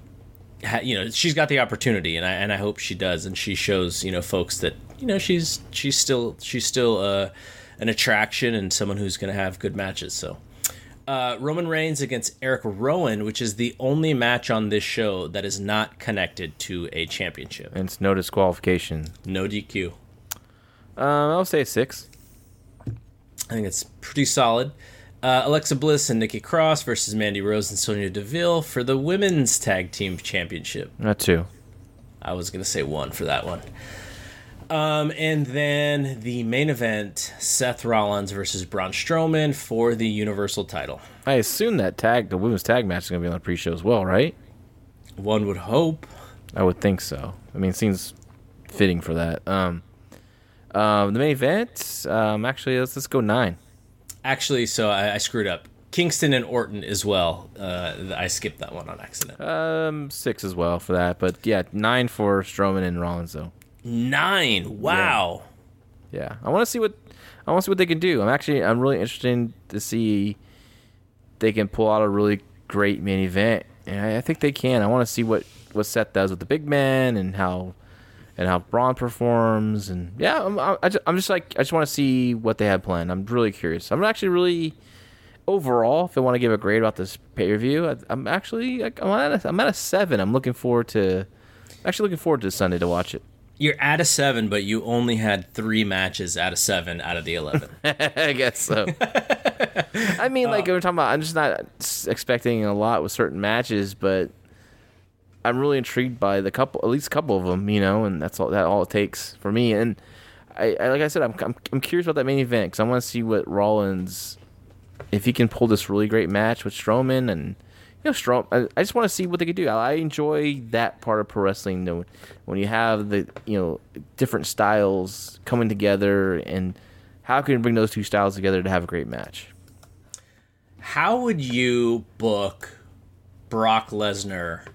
ha- you know she's got the opportunity, and I and I hope she does, and she shows you know folks that you know she's she's still she's still uh, an attraction and someone who's going to have good matches. So. Uh, Roman Reigns against Eric Rowan, which is the only match on this show that is not connected to a championship.
And it's no disqualification.
No DQ.
Um, I'll say six.
I think it's pretty solid. Uh, Alexa Bliss and Nikki Cross versus Mandy Rose and Sonya Deville for the women's tag team championship.
Not two.
I was gonna say one for that one. Um, and then the main event: Seth Rollins versus Braun Strowman for the Universal title.
I assume that tag, the women's tag match, is gonna be on the pre-show as well, right?
One would hope.
I would think so. I mean, it seems fitting for that. Um, um, the main event. Um, actually, let's let's go nine.
Actually, so I, I screwed up. Kingston and Orton as well. Uh, I skipped that one on accident.
Um, six as well for that. But yeah, nine for Strowman and Rollins though.
Nine. Wow.
Yeah, I want to see what I want to see what they can do. I'm actually I'm really interested to see they can pull out a really great main event, and I, I think they can. I want to see what what Seth does with the big man and how and how Braun performs, and yeah, I'm I just, I'm just like I just want to see what they have planned. I'm really curious. I'm actually really overall, if I want to give a grade about this pay per view, I'm actually I'm at a, I'm at a seven. I'm looking forward to actually looking forward to Sunday to watch it.
You're at a seven, but you only had three matches out of seven out of the eleven.
I guess so. I mean, like uh, we're talking about, I'm just not expecting a lot with certain matches, but I'm really intrigued by the couple, at least a couple of them, you know, and that's all that all it takes for me. And I, I like I said, I'm, I'm I'm curious about that main event because I want to see what Rollins, if he can pull this really great match with Strowman and you know, strong. I, I just want to see what they could do. I, I enjoy that part of pro wrestling, though, when you have the you know different styles coming together, and how can you bring those two styles together to have a great match?
How would you book Brock Lesnar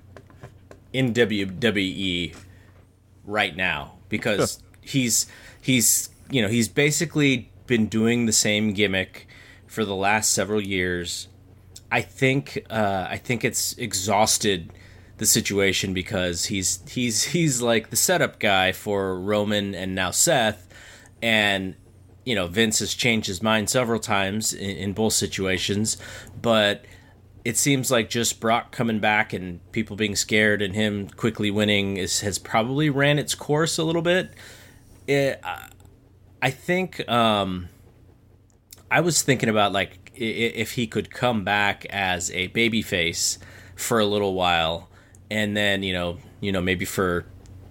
in WWE right now? Because he's he's you know he's basically been doing the same gimmick for the last several years I think uh, I think it's exhausted the situation because he's he's he's like the setup guy for Roman and now Seth, and you know Vince has changed his mind several times in, in both situations, but it seems like just Brock coming back and people being scared and him quickly winning is has probably ran its course a little bit. It, I think um, I was thinking about like if he could come back as a babyface for a little while, and then you know, you know, maybe for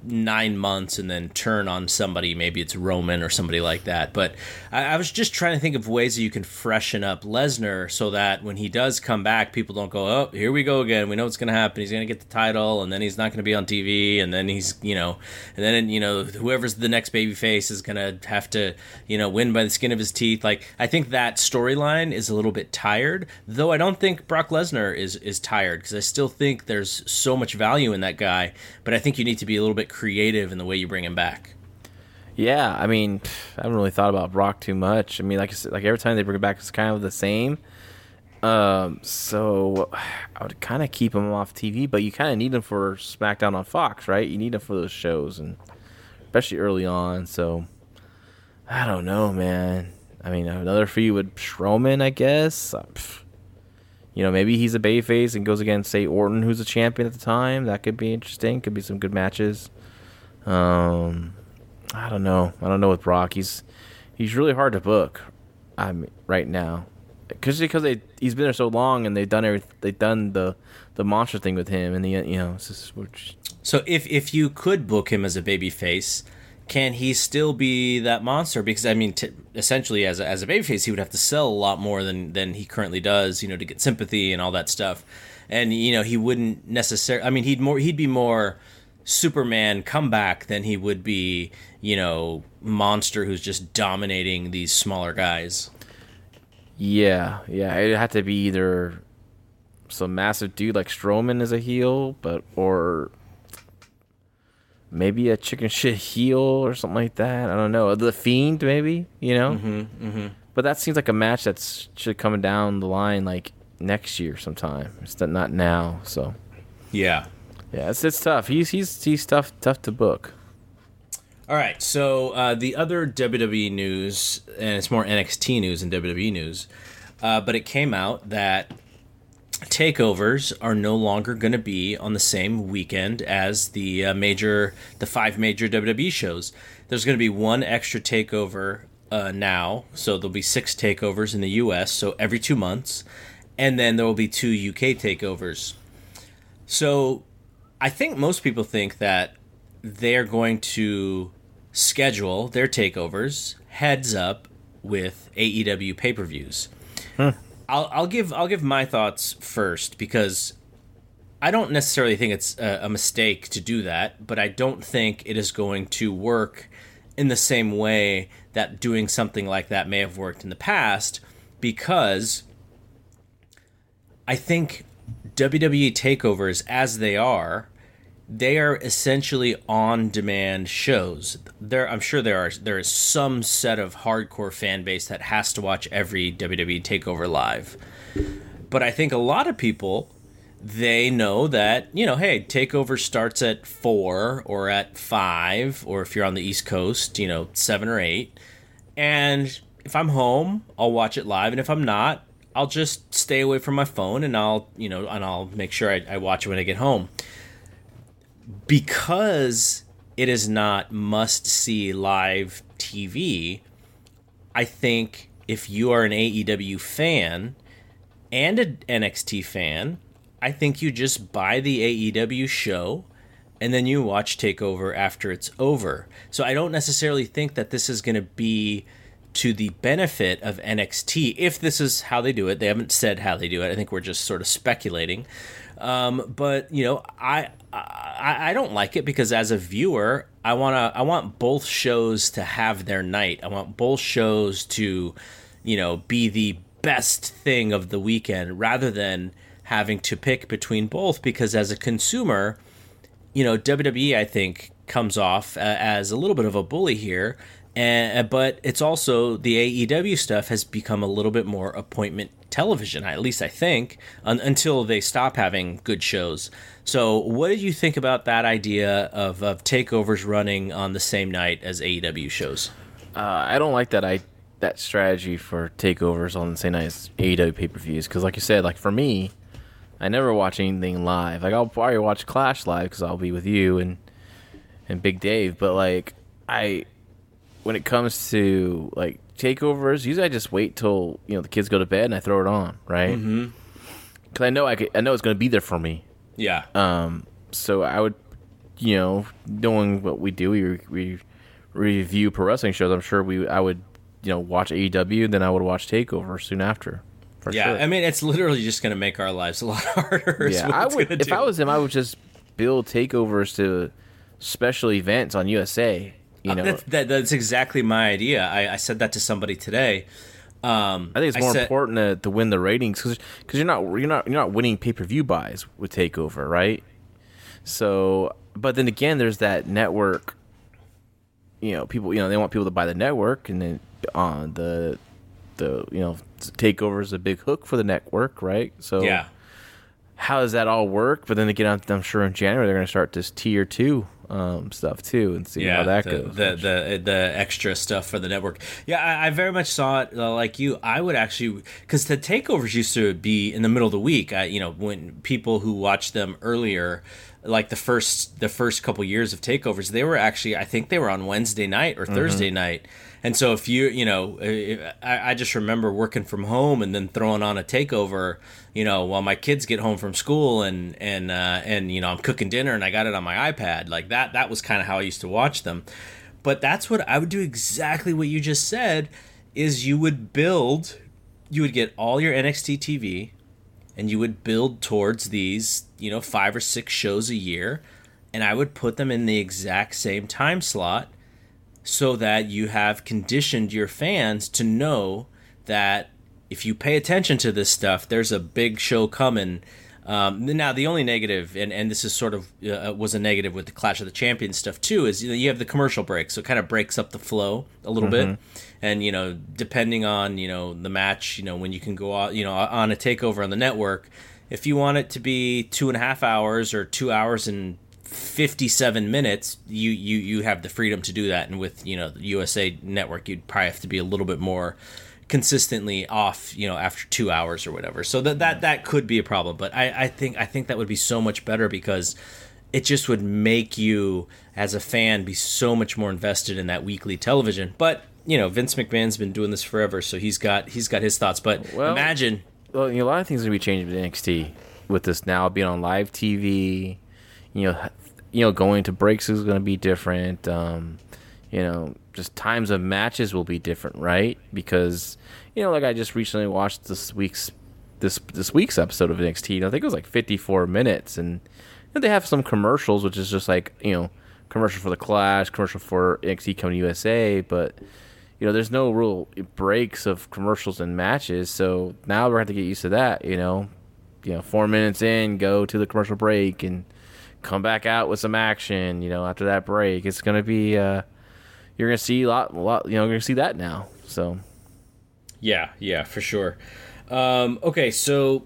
nine months and then turn on somebody. Maybe it's Roman or somebody like that. But I, I, was just trying to think of ways that you can freshen up Lesnar so that when he does come back, people don't go, oh, here we go again. We know what's going to happen. He's going to get the title and then he's not going to be on TV. And then he's, you know, and then, you know, whoever's the next baby face is going to have to, you know, win by the skin of his teeth. Like, I think that storyline is a little bit tired, though I don't think Brock Lesnar is, is tired because I still think there's so much value in that guy. But I think you need to be a little bit creative in the way you bring him back.
Yeah, I mean, I haven't really thought about Brock too much. I mean, like I said, like every time they bring it back, it's kind of the same. Um, so I would kind of keep him off TV, but you kind of need him for SmackDown on Fox, right? You need him for those shows, and especially early on. So I don't know, man. I mean, another you would Strowman, I guess. Uh, you know, maybe he's a bayface and goes against say Orton, who's a champion at the time. That could be interesting. Could be some good matches. Um, I don't know. I don't know with Brock. He's he's really hard to book. I mean, right now, because because they he's been there so long and they've done every they've done the the monster thing with him and the you know just,
so if if you could book him as a baby face can he still be that monster because i mean t- essentially as a, as a babyface he would have to sell a lot more than than he currently does you know to get sympathy and all that stuff and you know he wouldn't necessarily i mean he'd more he'd be more Superman comeback than he would be, you know, monster who's just dominating these smaller guys.
Yeah, yeah, it'd have to be either some massive dude like Strowman as a heel, but or maybe a chicken shit heel or something like that. I don't know. The Fiend, maybe you know. Mm-hmm, mm-hmm. But but that seems like a match that's should come down the line like next year sometime. It's not- not now. So
Yeah.
Yeah, it's it's tough. He's he's he's tough tough to book.
All right, so uh, the other WWE news, and it's more NXT news than WWE news, uh, but it came out that takeovers are no longer going to be on the same weekend as the uh, major, the five major WWE shows. There's going to be one extra takeover uh, now, so there'll be six takeovers in the U.S. So every two months, and then there will be two UK takeovers. So I think most people think that they're going to schedule their takeovers heads up with AEW pay per views. Hmm. I'll, I'll give I'll give my thoughts first because I don't necessarily think it's a, a mistake to do that, but I don't think it is going to work in the same way that doing something like that may have worked in the past because I think WWE takeovers as they are, they are essentially on-demand shows. There, I'm sure there are there is some set of hardcore fan base that has to watch every WWE takeover live. But I think a lot of people they know that you know, hey, takeover starts at four or at five, or if you're on the East Coast, you know, seven or eight. And if I'm home, I'll watch it live, and if I'm not, I'll just stay away from my phone and I'll, you know, and I'll make sure I, I watch it when I get home. Because it is not must see live TV, I think if you are an AEW fan and an NXT fan, I think you just buy the AEW show and then you watch Takeover after it's over. So I don't necessarily think that this is going to be to the benefit of NXT if this is how they do it. They haven't said how they do it. I think we're just sort of speculating. Um, but you know, I, I I don't like it because as a viewer, I wanna I want both shows to have their night. I want both shows to, you know, be the best thing of the weekend rather than having to pick between both. Because as a consumer, you know, WWE I think comes off uh, as a little bit of a bully here, and but it's also the AEW stuff has become a little bit more appointment television. At least I think un- until they stop having good shows. So, what did you think about that idea of of takeovers running on the same night as AEW shows?
Uh, I don't like that I that strategy for takeovers on the same night as AEW pay per views because, like you said, like for me, I never watch anything live. Like I'll probably watch Clash live because I'll be with you and and Big Dave. But like I, when it comes to like takeovers, usually I just wait till you know the kids go to bed and I throw it on, right? Because mm-hmm. I know I could, I know it's going to be there for me.
Yeah.
Um. So I would, you know, knowing what we do, we we review pro wrestling shows. I'm sure we I would, you know, watch AEW, then I would watch Takeover soon after. For
yeah,
sure.
I mean, it's literally just going to make our lives a lot harder.
Yeah, I would. If
do.
I was him, I would just build takeovers to special events on USA. You know,
That's, that, that's exactly my idea. I, I said that to somebody today. Um,
I think it's more
said-
important to, to win the ratings because you're not you're not you're not winning pay per view buys with Takeover, right? So, but then again, there's that network. You know, people you know they want people to buy the network, and then on the the you know Takeover is a big hook for the network, right? So
Yeah.
how does that all work? But then again, I'm sure in January they're going to start this tier two um, stuff too, and see
yeah,
how that
the,
goes.
The, the the extra stuff for the network. Yeah, I, I very much saw it uh, like you. I would actually because the takeovers used to be in the middle of the week. I, you know, when people who watched them earlier, like the first the first couple years of takeovers, they were actually I think they were on Wednesday night or Thursday night. And so if you you know I, I just remember working from home and then throwing on a takeover you know while my kids get home from school and and uh, and you know I'm cooking dinner and I got it on my iPad. Like that that was kind of how I used to watch them. But that's what I would do exactly what you just said is you would build you would get all your NXT TV and you would build towards these, you know, five or six shows a year, and I would put them in the exact same time slot so that you have conditioned your fans to know that if you pay attention to this stuff, there's a big show coming. Uh, Um, now the only negative, and, and this is sort of uh, was a negative with the Clash of the Champions stuff too, is you know you have the commercial break, so it kind of breaks up the flow a little bit, and you know depending on you know the match, you know when you can go out, you know on a takeover on the network, if you want it to be two and a half hours or two hours and 57 minutes you you you have the freedom to do that. And with you know the USA network you'd probably have to be a little bit more consistently off you know after 2 hours or whatever. So that that that could be a problem. But I I think I think that would be so much better because it just would make you as a fan be so much more invested in that weekly television. But you know Vince McMahon's been doing this forever so he's got he's got his thoughts. But
Well-
imagine
Well, you know, a lot of things are gonna be changing with NXT with this now being on live TV. You know, you know, going to breaks is gonna be different. Um, you know, just times of matches will be different, right? Because you know, like I just recently watched this week's this this week's episode of NXT. and I think it was like 54 minutes, and they have some commercials, which is just like you know, commercial for the Clash, commercial for NXT coming to USA, but you know, there's no real breaks of commercials and matches. So now we're going to get used to that. You know, you know, four minutes in, go to the commercial break and come back out with some action. You know, after that break, it's to be uh, you're to see a lot, a lot. You know, you're to see that now. So
Yeah, yeah, for sure. Um, okay, so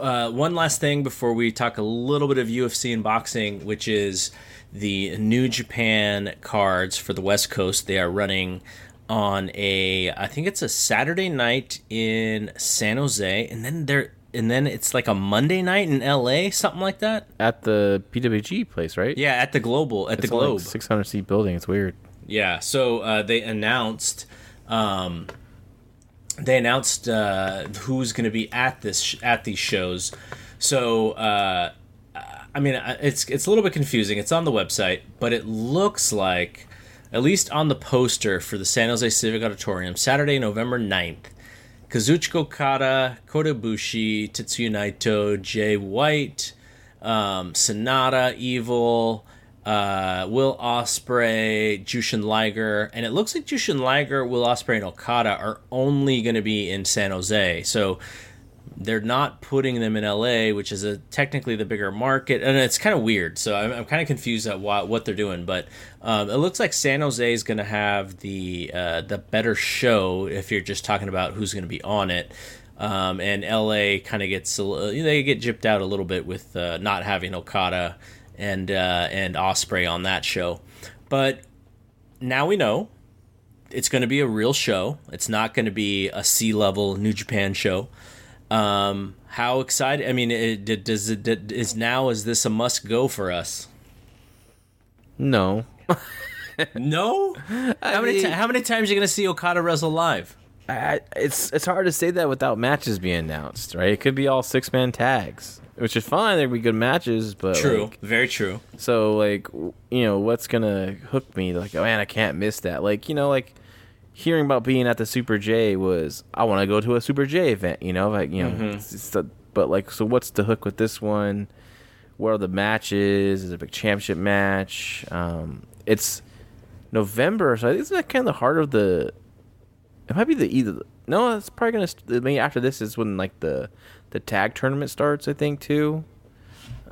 uh, one last thing before we talk a little bit of UFC and boxing, which is the New Japan cards for the West Coast. They are running on a, I think it's a Saturday night in San Jose, and then they're and then it's like a Monday night in LA, something like that.
at the PWG place, right?
Yeah, at the Global, at
it's
the Globe.
600 seat building. It's weird.
Yeah, so uh, they announced, um, they announced uh, who's going to be at this sh- at these shows. So uh, I mean, it's it's a little bit confusing. It's on the website, but it looks like, at least on the poster for the San Jose Civic Auditorium, Saturday, November 9th, Kazuchika Okada, Kota Ibushi, Tetsuya Naito, Jay White, um, Sanada, Evil, uh, Will Ospreay, Jushin Liger, and it looks like Jushin Liger, Will Ospreay, and Okada are only going to be in San Jose. So they're not putting them in LA, which is a technically the bigger market, and it's kind of weird. So I'm, I'm kind of confused at what, what they're doing, but um, it looks like San Jose is going to have the uh, the better show if you're just talking about who's going to be on it. Um, and LA kind of gets they get gypped out a little bit with uh, not having Okada and uh, and Ospreay on that show, but now we know it's going to be a real show. It's not going to be a C level New Japan show. Um, how excited? I mean, it, it- does it did- is now is this a must go for us?
No.
No. how many
mean-
ti- how many times are you going to see Okada wrestle live?
I, it's it's hard to say that without matches being announced, right? It could be all six man tags, which is fine. There'd be good matches, but
True.
like,
Very true.
so like you know what's gonna hook me? Like oh man, I can't miss that. Like you know like hearing about being at the Super J was I want to go to a Super J event. You know like you know, it's, it's the- but like so what's the hook with this one? What are the matches? Is it a big championship match? Um, it's November, so isn't that kind of the heart of the it might be the either. No, it's probably gonna. st- I mean, after this is when like the the tag tournament starts. I think too.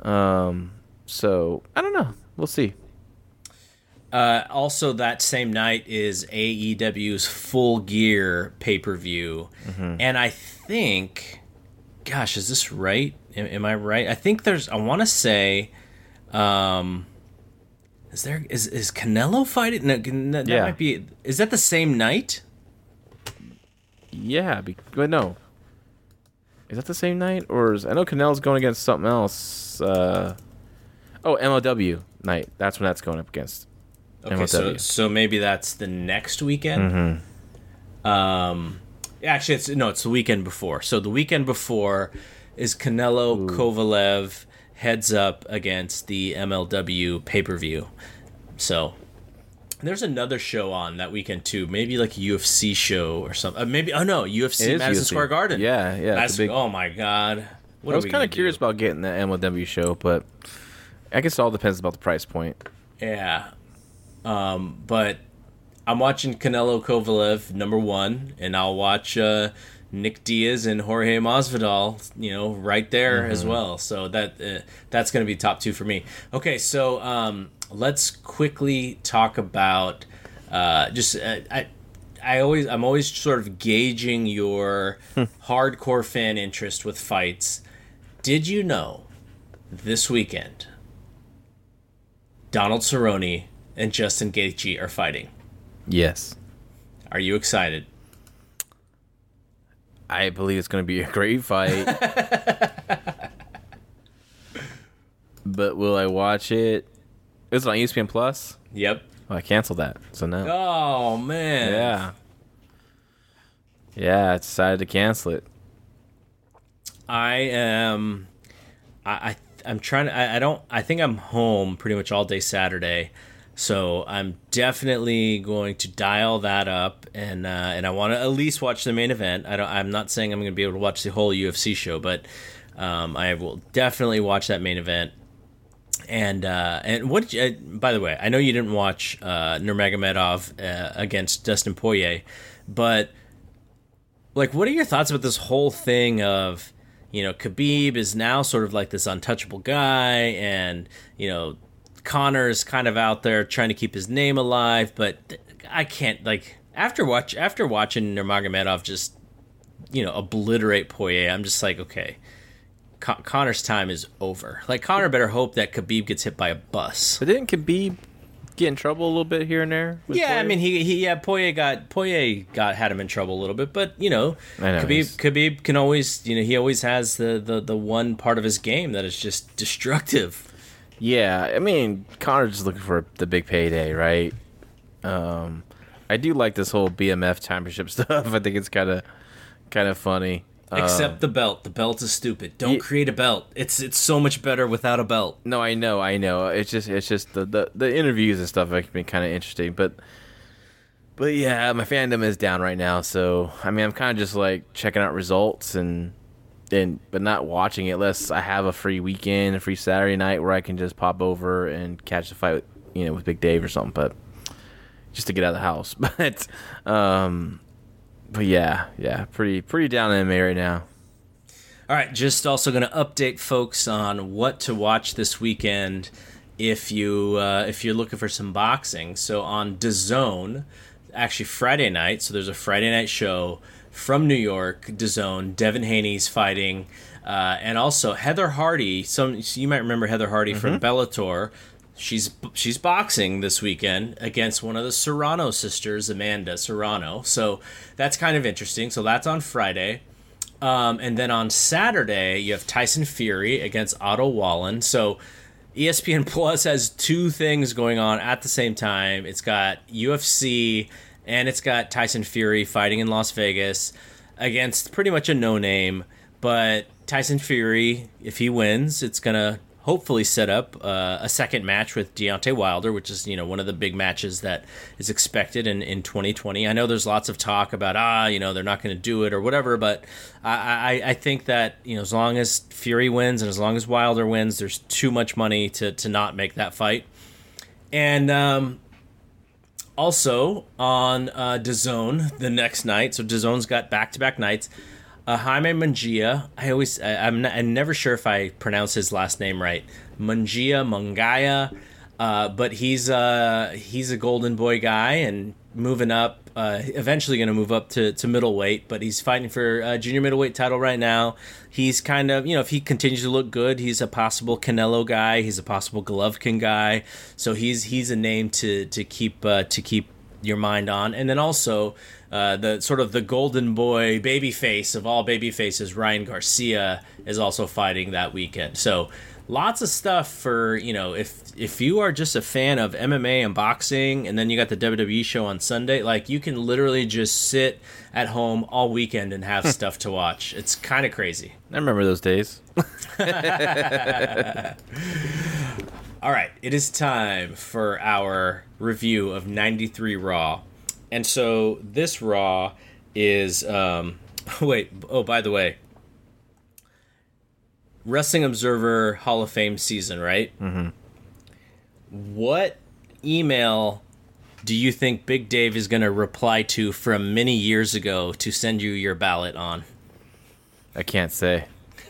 Um. So I don't know. We'll see.
Uh, also, that same night is AEW's Full Gear pay per view, and I think, gosh, is this right? Am, am I right? I think there's. I want to say, um, is there is is Canelo fighting? No, can- that
Yeah.
might be. Is that the same night?
Yeah. Be, but no. Is that the same night, or is I know Canel's going against something else? Uh, oh, MLW night. That's when that's going up against.
Okay, so so maybe that's the next weekend. Um, actually, it's no, it's the weekend before. So the weekend before is Canelo Kovalev heads up against the MLW pay per view. So there's another show on that weekend too. Maybe like a UFC show or something. Uh, maybe oh no, UFC Madison
UFC.
Square Garden.
Yeah, yeah,
That's
big-
oh my god. What
I was kind of curious
do?
about getting the MLW show, but I guess it all depends about the price point.
Yeah. Um, but I'm watching Canelo Kovalev number one, and I'll watch uh, Nick Diaz and Jorge Masvidal, you know, right there as well. So that uh, that's going to be top two for me. Okay, so um, let's quickly talk about uh, just uh, I. I always I'm always sort of gauging your hardcore fan interest with fights. Did you know this weekend Donald Cerrone and Justin Gaethje are fighting?
Yes.
Are you excited?
I believe it's going to be a great fight. but will I watch it? Is it on ESPN Plus?
Yep.
Oh, I canceled that, so no.
Oh man.
Yeah. Yeah, I decided to cancel it.
I am. I, I I'm trying to. I, I don't. I think I'm home pretty much all day Saturday, so I'm definitely going to dial that up, and uh, and I want to at least watch the main event. I don't. I'm not saying I'm going to be able to watch the whole UFC show, but um, I will definitely watch that main event. And uh, and what? You, uh, by the way, I know you didn't watch uh, Nurmagomedov uh, against Dustin Poirier, but like, what are your thoughts about this whole thing of you know Khabib is now sort of like this untouchable guy, and you know Connor's kind of out there trying to keep his name alive, but I can't like after watch after watching Nurmagomedov just you know obliterate Poirier, I'm just like okay. Con- Connor's time is over. Like Connor better hope that Khabib gets hit by a bus.
But didn't Khabib get in trouble a little bit here and there? with
Yeah, I mean he he yeah Poirier got Poirier got had him in trouble a little bit, but you know,
know,
Khabib
he's-
Khabib can always you know he always has the, the the one part of his game that is just destructive.
Yeah, I mean, Connor's just looking for the big payday, right? Um, I do like this whole BMF championship stuff. I think it's kind of kind of funny.
Except the belt. The belt is stupid. Don't create a belt. It's it's so much better without a belt.
No, I know, I know. It's just, it's just the the, the interviews and stuff have been kind of interesting, but, but yeah, my fandom is down right now. So I mean, I'm kind of just like checking out results and and but not watching it unless I have a free weekend, a free Saturday night where I can just pop over and catch the fight, with, you know, with Big Dave or something. But just to get out of the house. But um, but yeah, yeah, pretty pretty down in me right now.
All right, just also going to update folks on what to watch this weekend if you uh, if you're looking for some boxing. So on DAZN, actually Friday night. So there's a Friday night show from New York, DAZN. Devin Haney's fighting, uh, and also Heather Hardy. Some you might remember Heather Hardy from Bellator. She's she's boxing this weekend against one of the Serrano sisters, Amanda Serrano. So that's kind of interesting. So that's on Friday. Um, and then on Saturday, you have Tyson Fury against Otto Wallin. So ESPN Plus has two things going on at the same time. It's got UFC and it's got Tyson Fury fighting in Las Vegas against pretty much a no name. But Tyson Fury, if he wins, it's to hopefully set up uh, a second match with Deontay Wilder, which is you know one of the big matches that is expected in, in 2020. I know there's lots of talk about ah you know they're not going to do it or whatever, but I, I I think that you know as long as Fury wins and as long as Wilder wins, there's too much money to to not make that fight. And um, also on uh, DAZN the next night, so DAZN's got back to back nights. Uh, Jaime Munguia, I always, I, I'm, not, I'm never sure if I pronounce his last name right. Mungia, Mungaya, uh, but he's uh, he's a Golden Boy guy and moving up. Uh, eventually going to move up to, to middleweight, but he's fighting for a junior middleweight title right now. He's kind of, you know, if he continues to look good, he's a possible Canelo guy. He's a possible Golovkin guy. So he's he's a name to to keep uh, to keep your mind on. And then also uh, the sort of the golden boy baby face of all baby faces, Ryan Garcia is also fighting that weekend. So lots of stuff for you know if if you are just a fan of MMA and boxing, and then you got the WWE show on Sunday, like you can literally just sit at home all weekend and have stuff to watch. It's kind of crazy.
I remember those days.
All right, it is time for our review of 93 Raw. And so this Raw is um wait, oh by the way, Wrestling Observer Hall of Fame season, right? Mhm. What email do you think Big Dave is going to reply to from many years ago to send you your ballot on?
I can't say.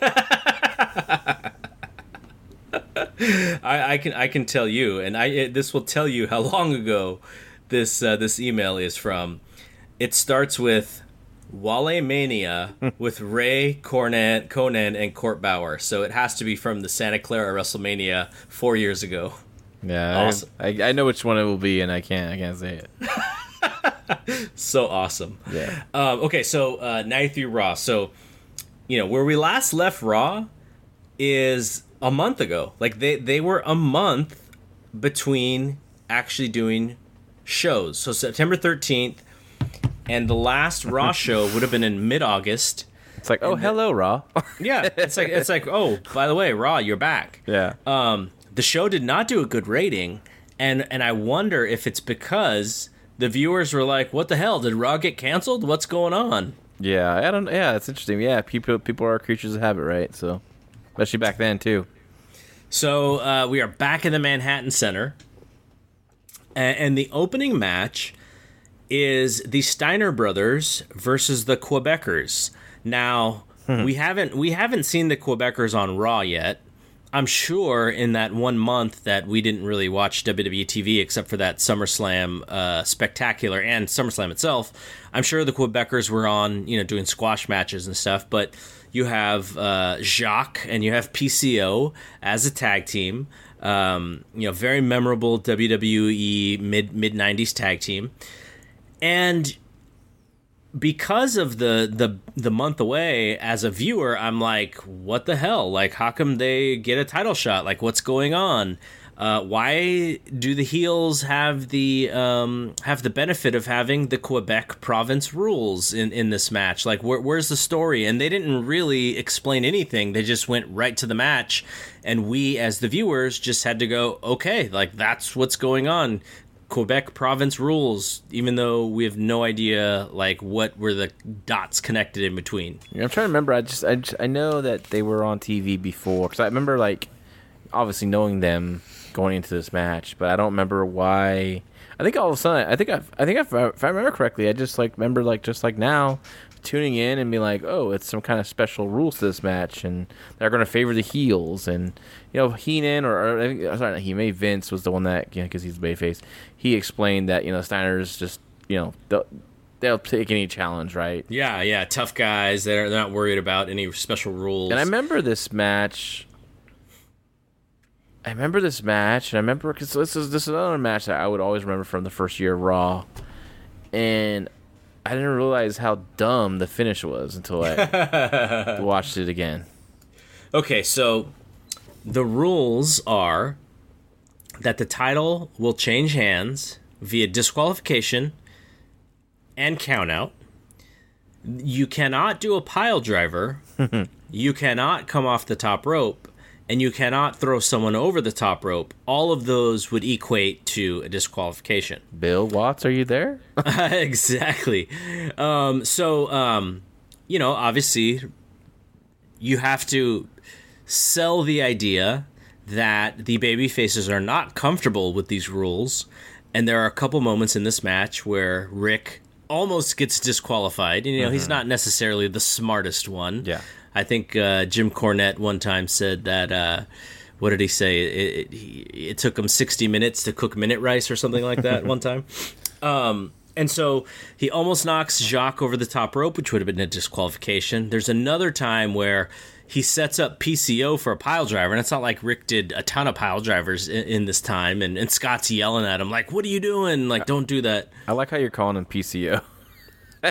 I, I can I can tell you, and I it, this will tell you how long ago this uh, this email is from. It starts with Wale Mania with Ray Cornette, Konnan, and Court Bauer. So it has to be from the Santa Clara WrestleMania four years ago.
Yeah,
Awesome.
I, I, I know which one it will be, and I can't I can't say it.
So awesome.
Yeah.
Um, okay, so uh, 93 Raw. So, you know, where we last left Raw is a month ago. Like they they were a month between actually doing shows. So September 13th and the last Raw show would have been in mid-August.
It's like, oh, hello, Raw.
Yeah, it's like it's like, "Oh, by the way, Raw, you're back."
yeah.
Um, the show did not do a good rating, and and I wonder if it's because the viewers were like, "What the hell? Did Raw get canceled? What's going on?"
Yeah, I don't. Yeah, it's interesting. Yeah, people people are creatures of habit, right? So, especially back then too.
So uh, we are back in the Manhattan Center, A- and the opening match is the Steiner brothers versus the Quebecers. Now we haven't we haven't seen the Quebecers on Raw yet. I'm sure in that one month that we didn't really watch WWE TV except for that SummerSlam uh, spectacular and SummerSlam itself. I'm sure the Quebecers were on, you know, doing squash matches and stuff. But you have uh, Jacques and you have PCO as a tag team. Um, you know, very memorable WWE mid mid '90s tag team, and because of the the the month away as a viewer i'm like what the hell like how come they get a title shot like what's going on uh, why do the heels have the um, have the benefit of having the Quebec province rules in, in this match? Like, where, where's the story? And they didn't really explain anything. They just went right to the match, and we as the viewers just had to go, okay, like that's what's going on. Quebec province rules, even though we have no idea like what were the dots connected in between.
Yeah, I'm trying to remember. I just, I just I know that they were on TV before because I remember like obviously knowing them going into this match, but I don't remember why. I think all of a sudden, I think I, I think I, if I remember correctly, I just like remember like just like now tuning in and be like, oh, it's some kind of special rules to this match, and they're going to favor the heels, and you know Heenan or, or uh, sorry, he maybe Vince was the one that you know because he's the face. He explained that you know Steiner's just you know they'll, they'll take any challenge, right?
Yeah, yeah, tough guys. They're, they're not worried about any special rules.
And I remember this match. I remember this match, and I remember because this is this is another match that I would always remember from the first year of Raw, and I didn't realize how dumb the finish was until I watched it again.
Okay, so the rules are that the title will change hands via disqualification and countout. You cannot do a pile driver. you cannot come off the top rope. And you cannot throw someone over the top rope. All of those would equate to a disqualification.
Bill Watts, are you there?
exactly. Um, so, um, you know, obviously, you have to sell the idea that the baby faces are not comfortable with these rules. And there are a couple moments in this match where Rick almost gets disqualified. You know, he's not necessarily the smartest one.
Yeah.
I think uh, Jim Cornette one time said that. Uh, what did he say? It, it, he, it took him 60 minutes to cook minute rice or something like that one time. Um, and so he almost knocks Jacques over the top rope, which would have been a disqualification. There's another time where he sets up PCO for a pile driver, and it's not like Rick did a ton of pile drivers in, in this time. And, and Scott's yelling at him, like, "What are you doing? Like, don't do that."
I like how you're calling him PCO.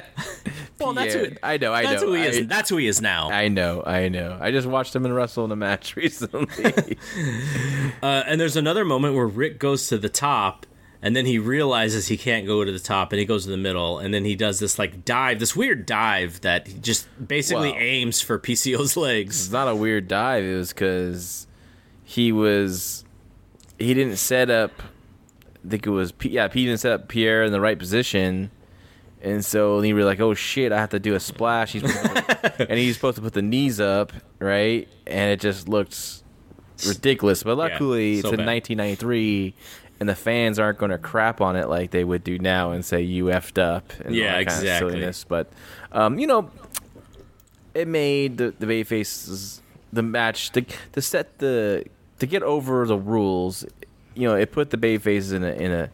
Well, that's who.
I know, I
that's
know.
who he is.
I-
That's who he is now.
I know, I know. I just watched him in wrestle in a match recently.
Uh, and there's another moment where Rick goes to the top, and then he realizes he can't go to the top, and he goes to the middle, and then he does this like dive, this weird dive that he just basically
Wow.
aims for PCO's legs.
it's not a weird dive. It was because he was he didn't set up. I think it was yeah. He didn't set up Pierre in the right position, and so he was like, "Oh shit, I have to do a splash." He's and he's supposed to put the knees up, right? And it just looks ridiculous. But luckily,
so
it's in
bad.
1993, and the fans aren't going to crap on it like they would do now and say you effed up. And
Yeah,
all that kind of
exactly.
silliness. But um, you know, it made the the babyfaces the match to to set the to get over the rules. You know, it put the babyfaces in a in a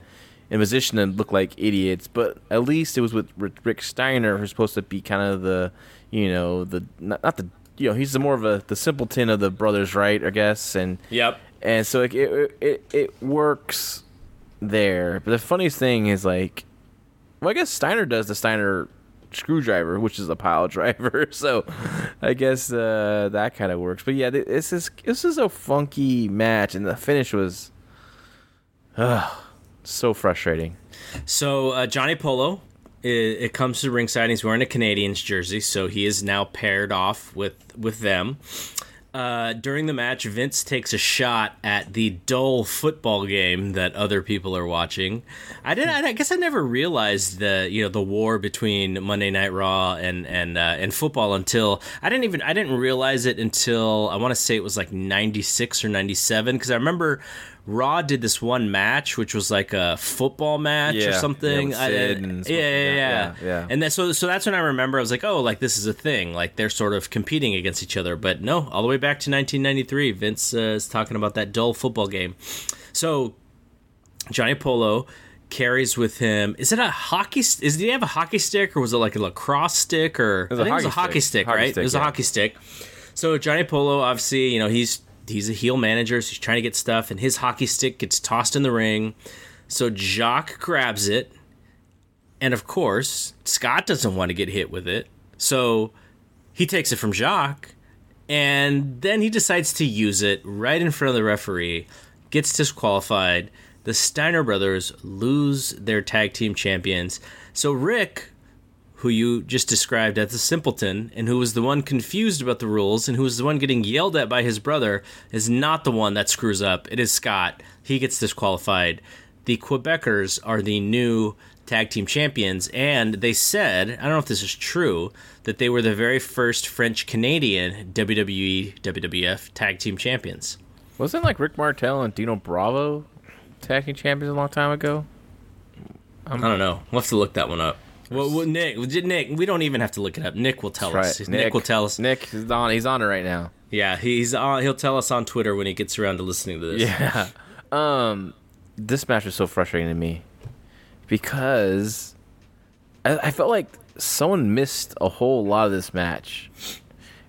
in position to look like idiots. But at least it was with Rick Steiner, who's supposed to be kind of the you know the not, not the you know he's the more of a the simpleton of the brothers, right? I guess and
Yep.
and so it it it, it works there. But the funniest thing is like, well, I guess Steiner does the Steiner screwdriver, which is a pile driver. So I guess uh, that kind of works. But yeah, this is this is a funky match, and the finish was, uh, so frustrating.
So uh, Johnny Polo, it, it comes to ringside. He's wearing a Canadiens jersey, so he is now paired off with with them. Uh, during the match, Vince takes a shot at the dull football game that other people are watching. I did. I guess I never realized the you know the war between Monday Night Raw and and uh, and football until I didn't even I didn't realize it until I want to say it was like ninety six or ninety seven because I remember Raw did this one match which was like a football match
Yeah,
or
yeah,
something.
with
I- yeah,
and
yeah, yeah,
yeah,
yeah,
yeah.
And then so so that's when I remember I was like, oh, like this is a thing. Like they're sort of competing against each other. But no, all the way back to 1993, Vince uh, is talking about that dull football game. So Johnny Polo carries with him. Is it a hockey? Is did he have a hockey stick or was it like a lacrosse stick or?
was
I
a
think it was a
hockey
hockey
stick.
stick,
Hockey
right?
stick,
it was
yeah.
a hockey stick. So Johnny Polo, obviously, you know he's he's a heel manager, so he's trying to get stuff, and his hockey stick gets tossed in the ring. So Jacques grabs it, and of course Scott doesn't want to get hit with it, so he takes it from Jacques, and then he decides to use it right in front of the referee, gets disqualified. The Steiner brothers lose their tag team champions. So Rick, who you just described as a simpleton and who was the one confused about the rules and who was the one getting yelled at by his brother, is not the one that screws up. It is Scott. He gets disqualified. The Quebecers are the new tag team champions, and they said, I don't know if this is true, that they were the very first French Canadian WWE, WWF tag team champions.
Wasn't like Rick Martel and Dino Bravo tag team champions a long time ago?
I don't know. We'll have to look that one up. Well, well, Nick, Nick, we don't even have to look it up. Nick will tell us.
Right.
Nick, will tell us.
Nick is on. He's on it right now.
Yeah, he's on. He'll tell us on Twitter when he gets around to listening to this.
Yeah. Um, this match was so frustrating to me because I, I felt like someone missed a whole lot of this match,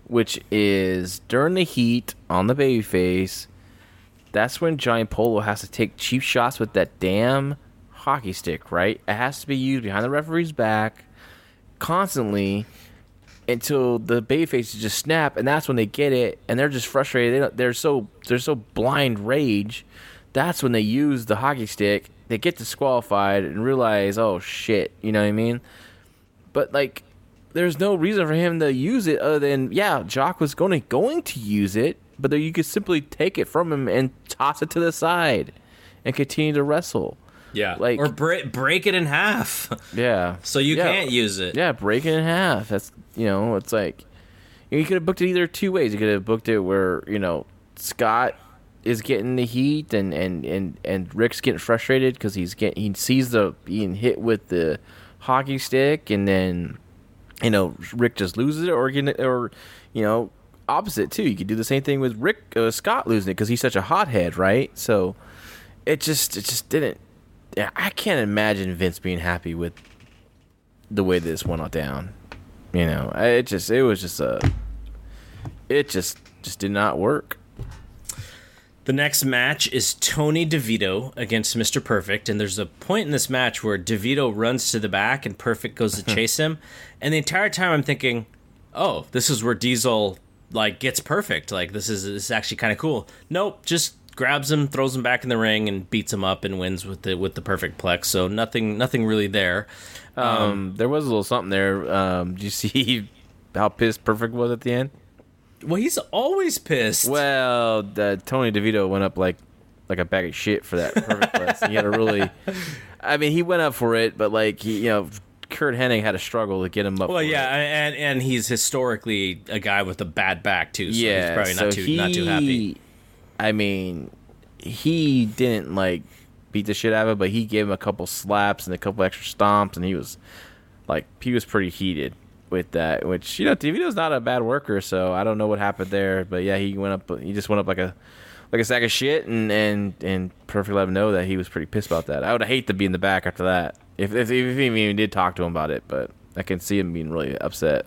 which is during the heat on the babyface. That's when Johnny Polo has to take cheap shots with that damn hockey stick, right? It has to be used behind the referee's back constantly until the baby faces just snap, and that's when they get it, and they're just frustrated. They they're so they're so blind rage. That's when they use the hockey stick. They get disqualified and realize, oh shit, you know what I mean? But like, there's no reason for him to use it other than yeah, Jacques was going to going to use it, but you could simply take it from him and toss it to the side and continue to wrestle.
Yeah.
Like-
or break break it in half,
Yeah.
so you
Yeah.
can't use it.
Yeah, break it in half. That's you know, it's like you could have booked it either two ways. You could have booked it where you know Scott is getting the heat and and and and Rick's getting frustrated because he's getting he sees the being hit with the hockey stick and then you know Rick just loses it or get or you know opposite too. You could do the same thing with Rick uh, Scott losing it because he's such a hothead, right? So it just it just didn't. Yeah, I can't imagine Vince being happy with the way this went down. You know, it just it was just a it just just did not work.
The next match is Tony DeVito against Mr. Perfect, and there's a point in this match where DeVito runs to the back and Perfect goes to chase him, and the entire time I'm thinking, "Oh, this is where Diesel like gets Perfect. Like this is this is actually kind of cool." Nope, just grabs him, throws him back in the ring, and beats him up and wins with the with the Perfect Plex. So nothing nothing really there.
Um, there was a little something there. Um, did you see how pissed Perfect was at the end?
Well, he's always pissed.
Well, the, Tony DeVito went up like like a bag of shit for that Perfect plex. He had to really, I mean, he went up for it, but like he, you know, Curt Hennig had a struggle to get him up.
Well, yeah,
it.
and and he's historically a guy with a bad back too. So
yeah,
he's probably not
so
too not too happy.
I mean, he didn't like beat the shit out of him, but he gave him a couple slaps and a couple extra stomps, and he was like he was pretty heated with that. Which you know, DeVito's not a bad worker, so I don't know what happened there, but yeah, he went up. He just went up like a like a sack of shit, and and and perfect let him know that he was pretty pissed about that. I would hate to be in the back after that if if, if he even did talk to him about it, but I can see him being really upset.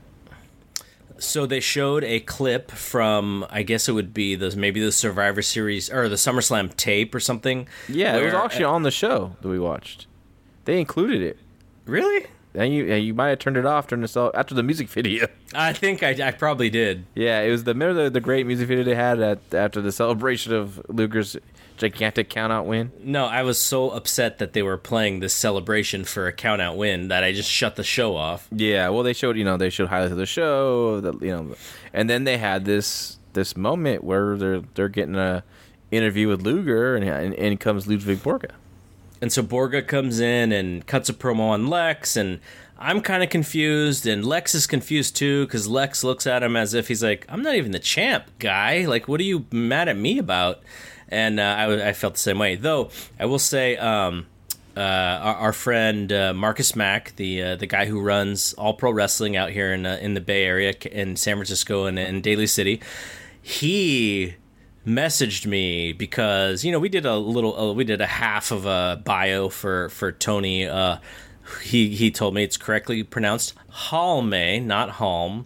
So they showed a clip from I guess it would be the maybe the Survivor Series or the SummerSlam tape or something.
Yeah, it was
where-
actually on the show that we watched. They included it.
really.
And you and you might have turned it off during the after the music video.
I think I, I probably did.
Yeah, it was the remember the, the great music video they had at after the celebration of Luger's gigantic countout win.
No, I was so upset that they were playing this celebration for a count out win that I just shut the show off.
Yeah, well, they showed you know they showed highlights of the show, the, you know, and then they had this this moment where they're they're getting a interview with Luger, and and, and comes Ludwig Borga.
And so Borga comes in and cuts a promo on Lex, and I'm kind of confused, and Lex is confused too because Lex looks at him as if he's like, "I'm not even the champ, guy. Like, what are you mad at me about?" And uh, I, I felt the same way. Though I will say, um, uh, our, our friend uh, Marcus Mack, the uh, the guy who runs All Pro Wrestling out here in uh, in the Bay Area, in San Francisco and in Daly City, he messaged me because you know we did a little uh, we did a half of a bio for for Tony he he told me it's correctly pronounced Halme not Halm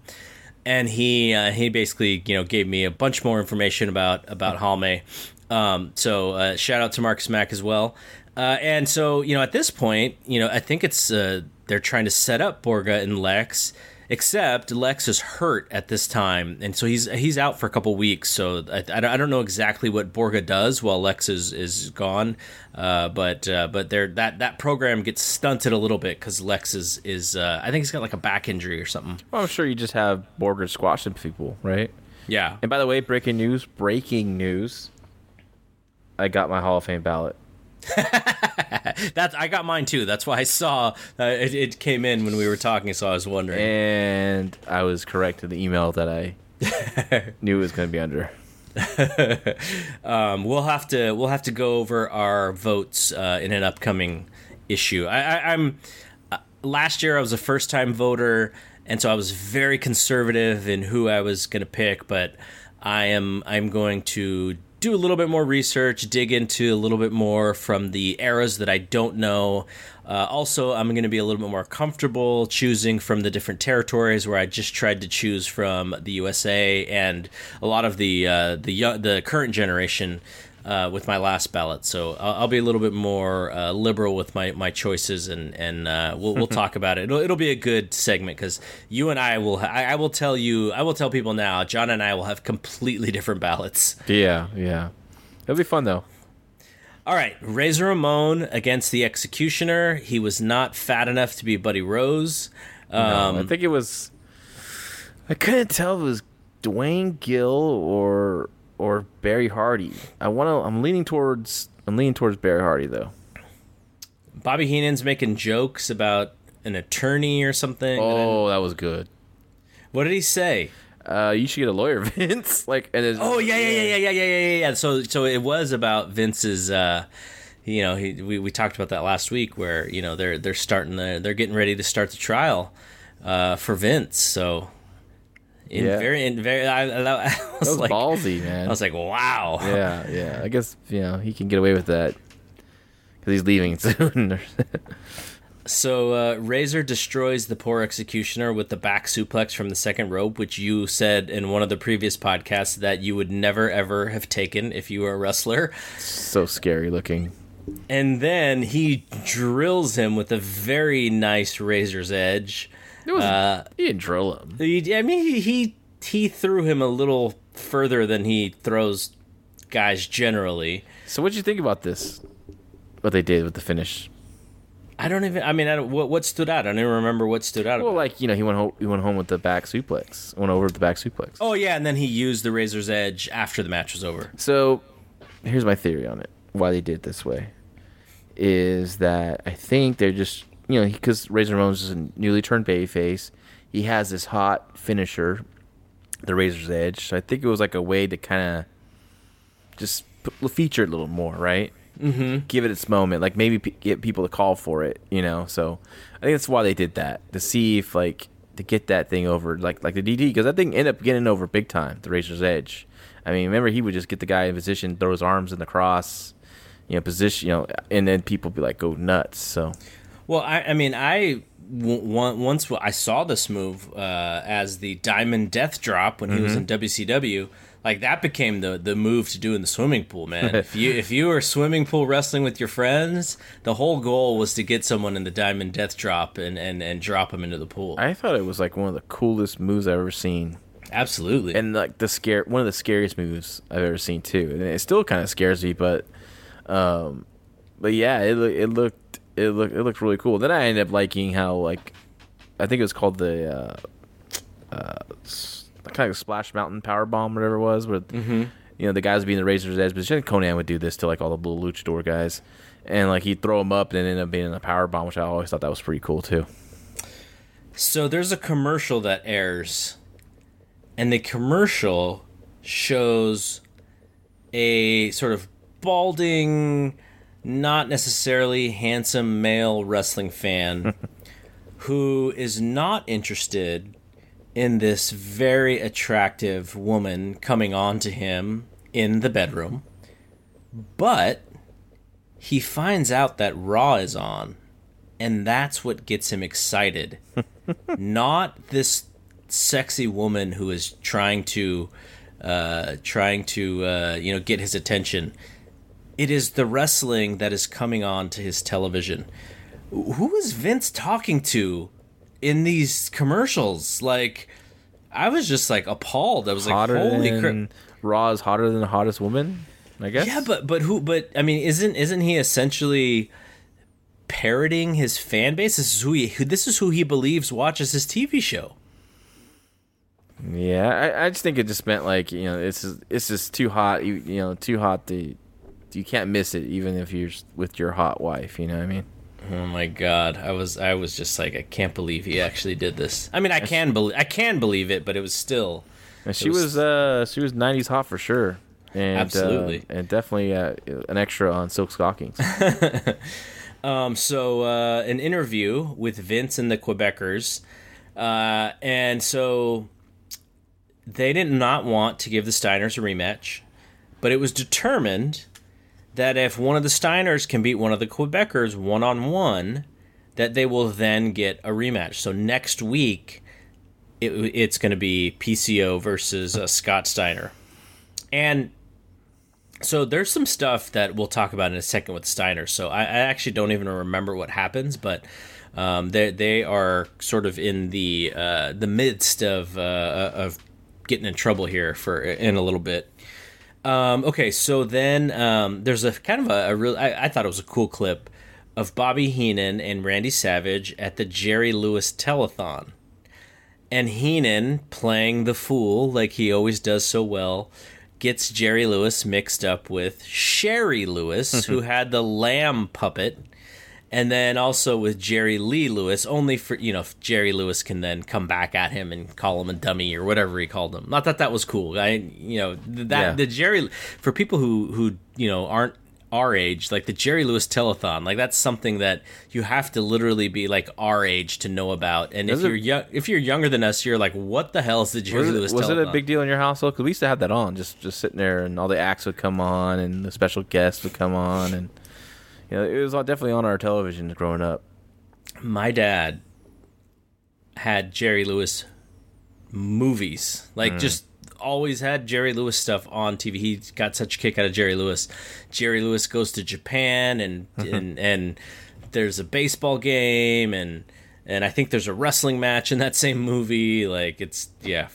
and he uh, he basically you know gave me a bunch more information about about Halme um so uh, shout out to Marcus Mack as well uh, and so you know at this point you know I think it's uh, they're trying to set up Borga and Lex except Lex is hurt at this time, and so he's he's out for a couple weeks. So I, I don't know exactly what Borga does while Lex is is gone, uh, but uh, but there that that program gets stunted a little bit because Lex is is uh, I think he's got like a back injury or something.
Well, I'm sure you just have Borga squashing people, right?
Yeah,
And by the way, breaking news! Breaking news! I got my Hall of Fame ballot.
that's I got mine too. That's why I saw uh, it, it came in when we were talking, so I was wondering.
and I was correct in the email that I knew it was going to be under.
um, we'll have to we'll have to go over our votes uh, in an upcoming issue. I, I, I'm uh, last year I was a first time voter, and so I was very conservative in who I was going to pick. But I am I'm going to do a little bit more research, dig into a little bit more from the eras that I don't know. Uh, also, I'm going to be a little bit more comfortable choosing from the different territories where I just tried to choose from the USA and a lot of the uh, the the current generation uh, with my last ballot. So I'll, I'll be a little bit more uh, liberal with my, my choices, and and uh, we'll we'll talk about it. It'll, it'll be a good segment because you and I will. Ha- I, I will tell you. I will tell people now. John and I will have completely different ballots.
Yeah, yeah. It'll be fun though.
All right, Razor Ramon against the Executioner. He was not fat enough to be Buddy Rose. Um,
No, I think it was. I couldn't tell if it was Duane Gill or or Barry Hardy. I want to. I'm leaning towards. I'm leaning towards Barry Hardy though.
Bobby Heenan's making jokes about an attorney or something.
Oh, that was good.
what did he say?
Uh, you should get a lawyer, Vince. Like, and it's,
Oh yeah, yeah, yeah, yeah, yeah, yeah, yeah, yeah. So, so it was about Vince's. Uh, you know, he, we we talked about that last week, where you know they're they're starting the they're getting ready to start the trial uh, for Vince. So, in
Yeah.
very in very, I, I, I was
was
like,
ballsy, man.
I was like, wow.
yeah, yeah. I guess you know he can get away with that because he's leaving soon.
So uh, Razor destroys the poor executioner with the back suplex from the second rope, which you said in one of the previous podcasts that you would never ever have taken if you were a wrestler.
so scary looking.
And then he drills him with a very nice razor's edge.
It was.
Uh,
he didn't drill him.
he, I mean, he, he threw him a little further than he throws guys generally.
So what'd you think about this? What they did with the finish?
I don't even. I mean, I what what stood out? I don't even remember what stood out.
Well,
about
like you know, he went home. He went home with the back suplex. Went over with the back suplex.
oh yeah, and then he used the razor's edge after the match was over.
So, here's my theory on it. Why they did it this way is that I think they're just you know because Razor Ramon's is a newly turned babyface. He has this hot finisher, the Razor's Edge. So I think it was like a way to kind of just put, feature it a little more, right? mm-hmm. give it its moment, like maybe p- get people to call for it, you know. So I think that's why they did that to see if like to get that thing over, like like the DD, because that thing ended up getting over big time, the Razor's Edge. I mean, remember he would just get the guy in position, throw his arms in the cross, you know, position, you know, and then people be like go nuts. So,
well, I, I mean, I w- once I saw this move uh, as the Diamond Death Drop when he mm-hmm. was in WCW like that became the the move to do in the swimming pool, man. if you if you were swimming pool wrestling with your friends, the whole goal was to get someone in the diamond death drop and and and drop them into the pool.
I thought it was like one of the coolest moves I've ever seen.
Absolutely,
and like the scare one of the scariest moves I've ever seen too. And it still kind of scares me, but um, but yeah, it it looked it looked it looked really cool. Then I ended up liking how like I think it was called the uh, uh kind of Splash Mountain Power Bomb, whatever it was, with mm-hmm. you know the guys being the Razor's Edge. But Konnan would do this to like all the blue luchador guys, and like he'd throw them up and end up being in a power bomb, which I always thought that was pretty cool too.
So there's a commercial that airs, and the commercial shows a sort of balding, not necessarily handsome male wrestling fan who is not interested in this very attractive woman coming on to him in the bedroom. But he finds out that Raw is on, and that's what gets him excited. Not this sexy woman who is trying to uh, trying to uh, you know get his attention. It is the wrestling that is coming on to his television. Who is Vince talking to in these commercials. Like, I was just like appalled. I was hotter like, holy crap.
Raw is hotter than the hottest woman. I guess.
Yeah, but but who? But I mean, isn't isn't he essentially parroting his fan base? This is who he. This is who he believes watches his TV show.
Yeah, I, I just think it just meant like you know it's it's just too hot. You you know too hot to you can't miss it even if you're with your hot wife. You know what I mean?
Oh my god, I was I was just like I can't believe he actually did this. I mean, I can believe I can believe it, but it was still.
And she was, was, uh she was '90s hot for sure, and absolutely, uh, and definitely uh, an extra on Silk Stalkings.
um, so uh, an interview with Vince and the Quebecers, uh, and so they did not want to give the Steiners a rematch, but it was determined that if one of the Steiners can beat one of the Quebecers one on one, that they will then get a rematch. So next week, it, it's going to be PCO versus uh, Scott Steiner. And so there's some stuff that we'll talk about in a second with Steiner. So I, I actually don't even remember what happens, but um, they they are sort of in the uh, the midst of uh, of getting in trouble here for in a little bit. Um, okay, so then um, there's a kind of a, a real. I, I, thought it was a cool clip of Bobby Heenan and Randy Savage at the Jerry Lewis telethon, and Heenan playing the fool like he always does so well. Gets Jerry Lewis mixed up with Shari Lewis, who had the lamb puppet and then also with Jerry Lee Lewis, only for you know Jerry Lewis can then come back at him and call him a dummy or whatever he called him. Not that that was cool. I you know that yeah. the Jerry for people who who you know aren't our age, like the Jerry Lewis telethon, like that's something that you have to literally be like our age to know about. And was if it, you're young, if you're younger than us, you're like, what the hell is the Jerry
was
Lewis?
It, was telethon? it a big deal in your household? Because we used to have that on, just just sitting there, and all the acts would come on, and the special guests would come on, and you know, it was definitely on our television growing up.
My dad had Jerry Lewis movies, like mm. just always had Jerry Lewis stuff on TV. He got such a kick out of Jerry Lewis. Jerry Lewis goes to Japan, and and and there's a baseball game, and and I think there's a wrestling match in that same movie. Like it's yeah,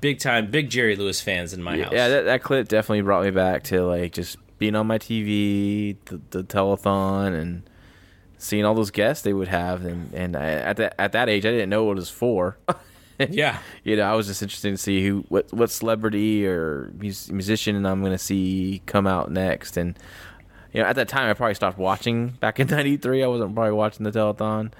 big time, big Jerry Lewis fans in my
yeah,
house.
Yeah, that, that clip definitely brought me back to like just being on my TV, the, the telethon, and seeing all those guests they would have, and and I, at that at that age, I didn't know what it was for.
yeah,
you know, I was just interested to see who, what, what celebrity or musician I'm going to see come out next, and you know, at that time, I probably stopped watching back in '93. I wasn't probably watching the telethon,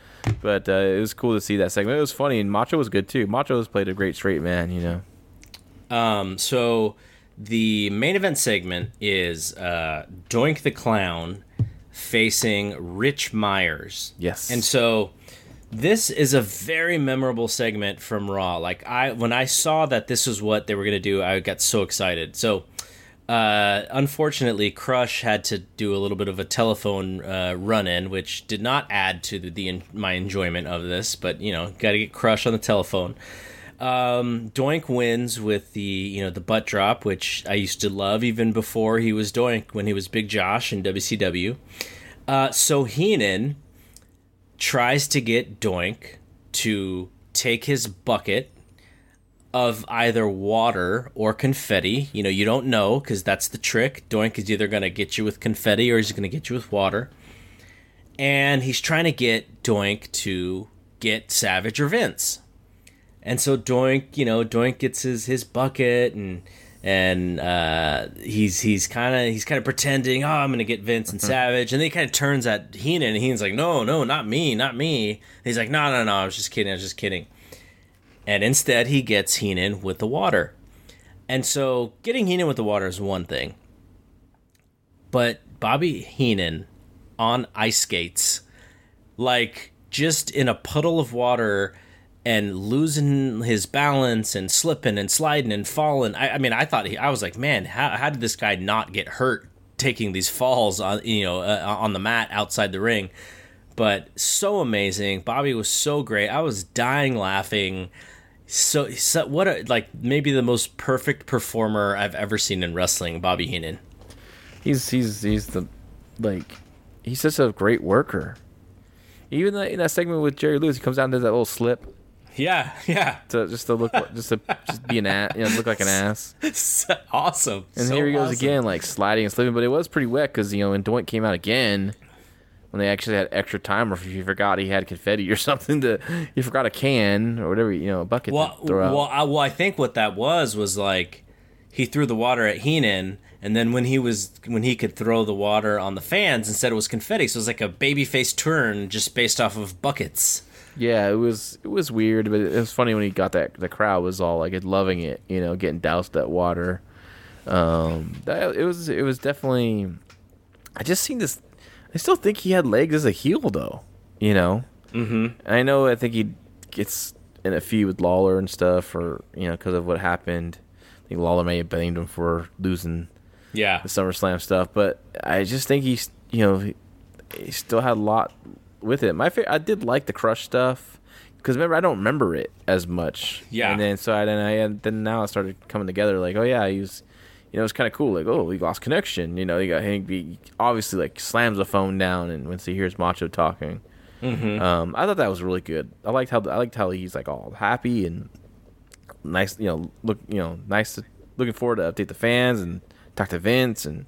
but uh, it was cool to see that segment. It was funny, and Macho was good too. Macho has played a great straight man, you know.
Um, so the main event segment is uh, Doink the Clown facing Rich Myers.
Yes.
And so this is a very memorable segment from Raw. Like I when I saw that this was what they were going to do, I got so excited. So uh, unfortunately, Crush had to do a little bit of a telephone uh, run-in, which did not add to the, the my enjoyment of this. But you know, got to get Crush on the telephone. Um, Doink wins with the you know the butt drop, which I used to love even before he was Doink when he was Big Josh in WCW. Uh, so Heenan tries to get Doink to take his bucket of either water or confetti. You know, you don't know because that's the trick. Doink is either going to get you with confetti or he's going to get you with water. And he's trying to get Doink to get Savage or Vince. And so Doink, you know, Doink gets his his bucket and and uh, he's he's kind of he's kind of pretending, oh, I'm gonna get Vince and Savage, and then he kind of turns at Heenan, and Heenan's like, no, no, not me, not me. And he's like, no, no, no, I was just kidding, I was just kidding. And instead, he gets Heenan with the water. And so, getting Heenan with the water is one thing, but Bobby Heenan on ice skates, like just in a puddle of water and losing his balance and slipping and sliding and falling. I, I mean, I thought he, I was like, man, how, how did this guy not get hurt taking these falls on you know uh, on the mat outside the ring? But so amazing. Bobby was so great. I was dying laughing. So, so what a like maybe the most perfect performer I've ever seen in wrestling, Bobby Heenan.
He's he's he's the like he's such a great worker. Even in that segment with Jerry Lewis, he comes down to that little slip
Yeah, yeah.
to just to look just to just be an ass, you know, look like an ass.
So awesome.
And
So
here he goes
awesome.
again, like sliding and slipping. But it was pretty wet because you know when Doink came out again, when they actually had extra time, or if you forgot he had confetti or something to, you forgot a can or whatever, you know, a bucket
Well,
to throw out.
well, I, well, I think what that was was like he threw the water at Heenan, and then when he was when he could throw the water on the fans, instead it was confetti. So it was like a baby face turn just based off of buckets.
Yeah, it was it was weird, but it was funny when he got that. The crowd was all like loving it, you know, getting doused that water. Um, that, it was it was definitely. I just seen this. I still think he had legs as a heel, though. You know. Mm-hmm. I know. I think he gets in a feud with Lawler and stuff, or you know, because of what happened. I think Lawler may have blamed him for losing
Yeah,
the SummerSlam stuff, but I just think he's you know he, he still had a lot with it. My fa- I did like the Crush stuff because remember I don't remember it as much.
Yeah.
and then so I then I and then now it started coming together like oh yeah he was you know it's kind of cool like oh he lost connection you know he got he obviously like slams the phone down and once he hears Macho talking.
Mm-hmm.
Um, I thought that was really good. I liked how I liked how he's like all happy and nice. You know, look, you know, nice. To, looking forward to update the fans and talk to Vince, and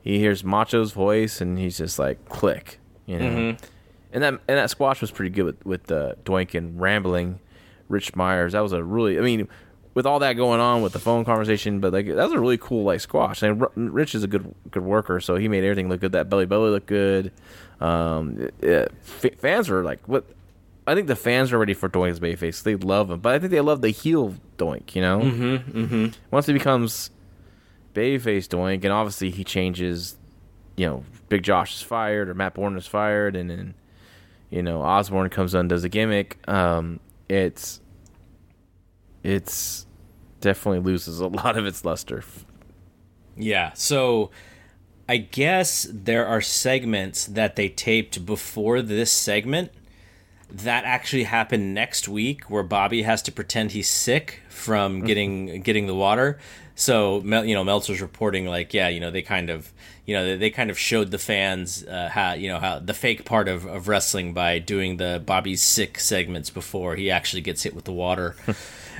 he hears Macho's voice, and he's just like click, you know.
Mm-hmm.
And that and that squash was pretty good with with uh, Doink and rambling Rich Myers. That was a really, I mean, with all that going on with the phone conversation, but like that was a really cool like squash. And Rich is a good good worker, so he made everything look good. That belly belly looked good. Um, it- it- f- fans were like, what? I think the fans are ready for Doink's babyface. They love him, but I think they love the heel Doink. You know, mm-hmm, mm-hmm. once he becomes babyface Doink, and obviously he changes. You know, Big Josh is fired, or Matt Bourne is fired, and then you know Osborne comes on does a gimmick. Um, it's it's definitely loses a lot of its luster.
Yeah. So I guess there are segments that they taped before this segment that actually happen next week where Bobby has to pretend he's sick from getting getting the water. So you know Meltzer's reporting like yeah you know they kind of you know they, they kind of showed the fans uh, how you know how the fake part of, of wrestling by doing the Bobby's sick segments before he actually gets hit with the water.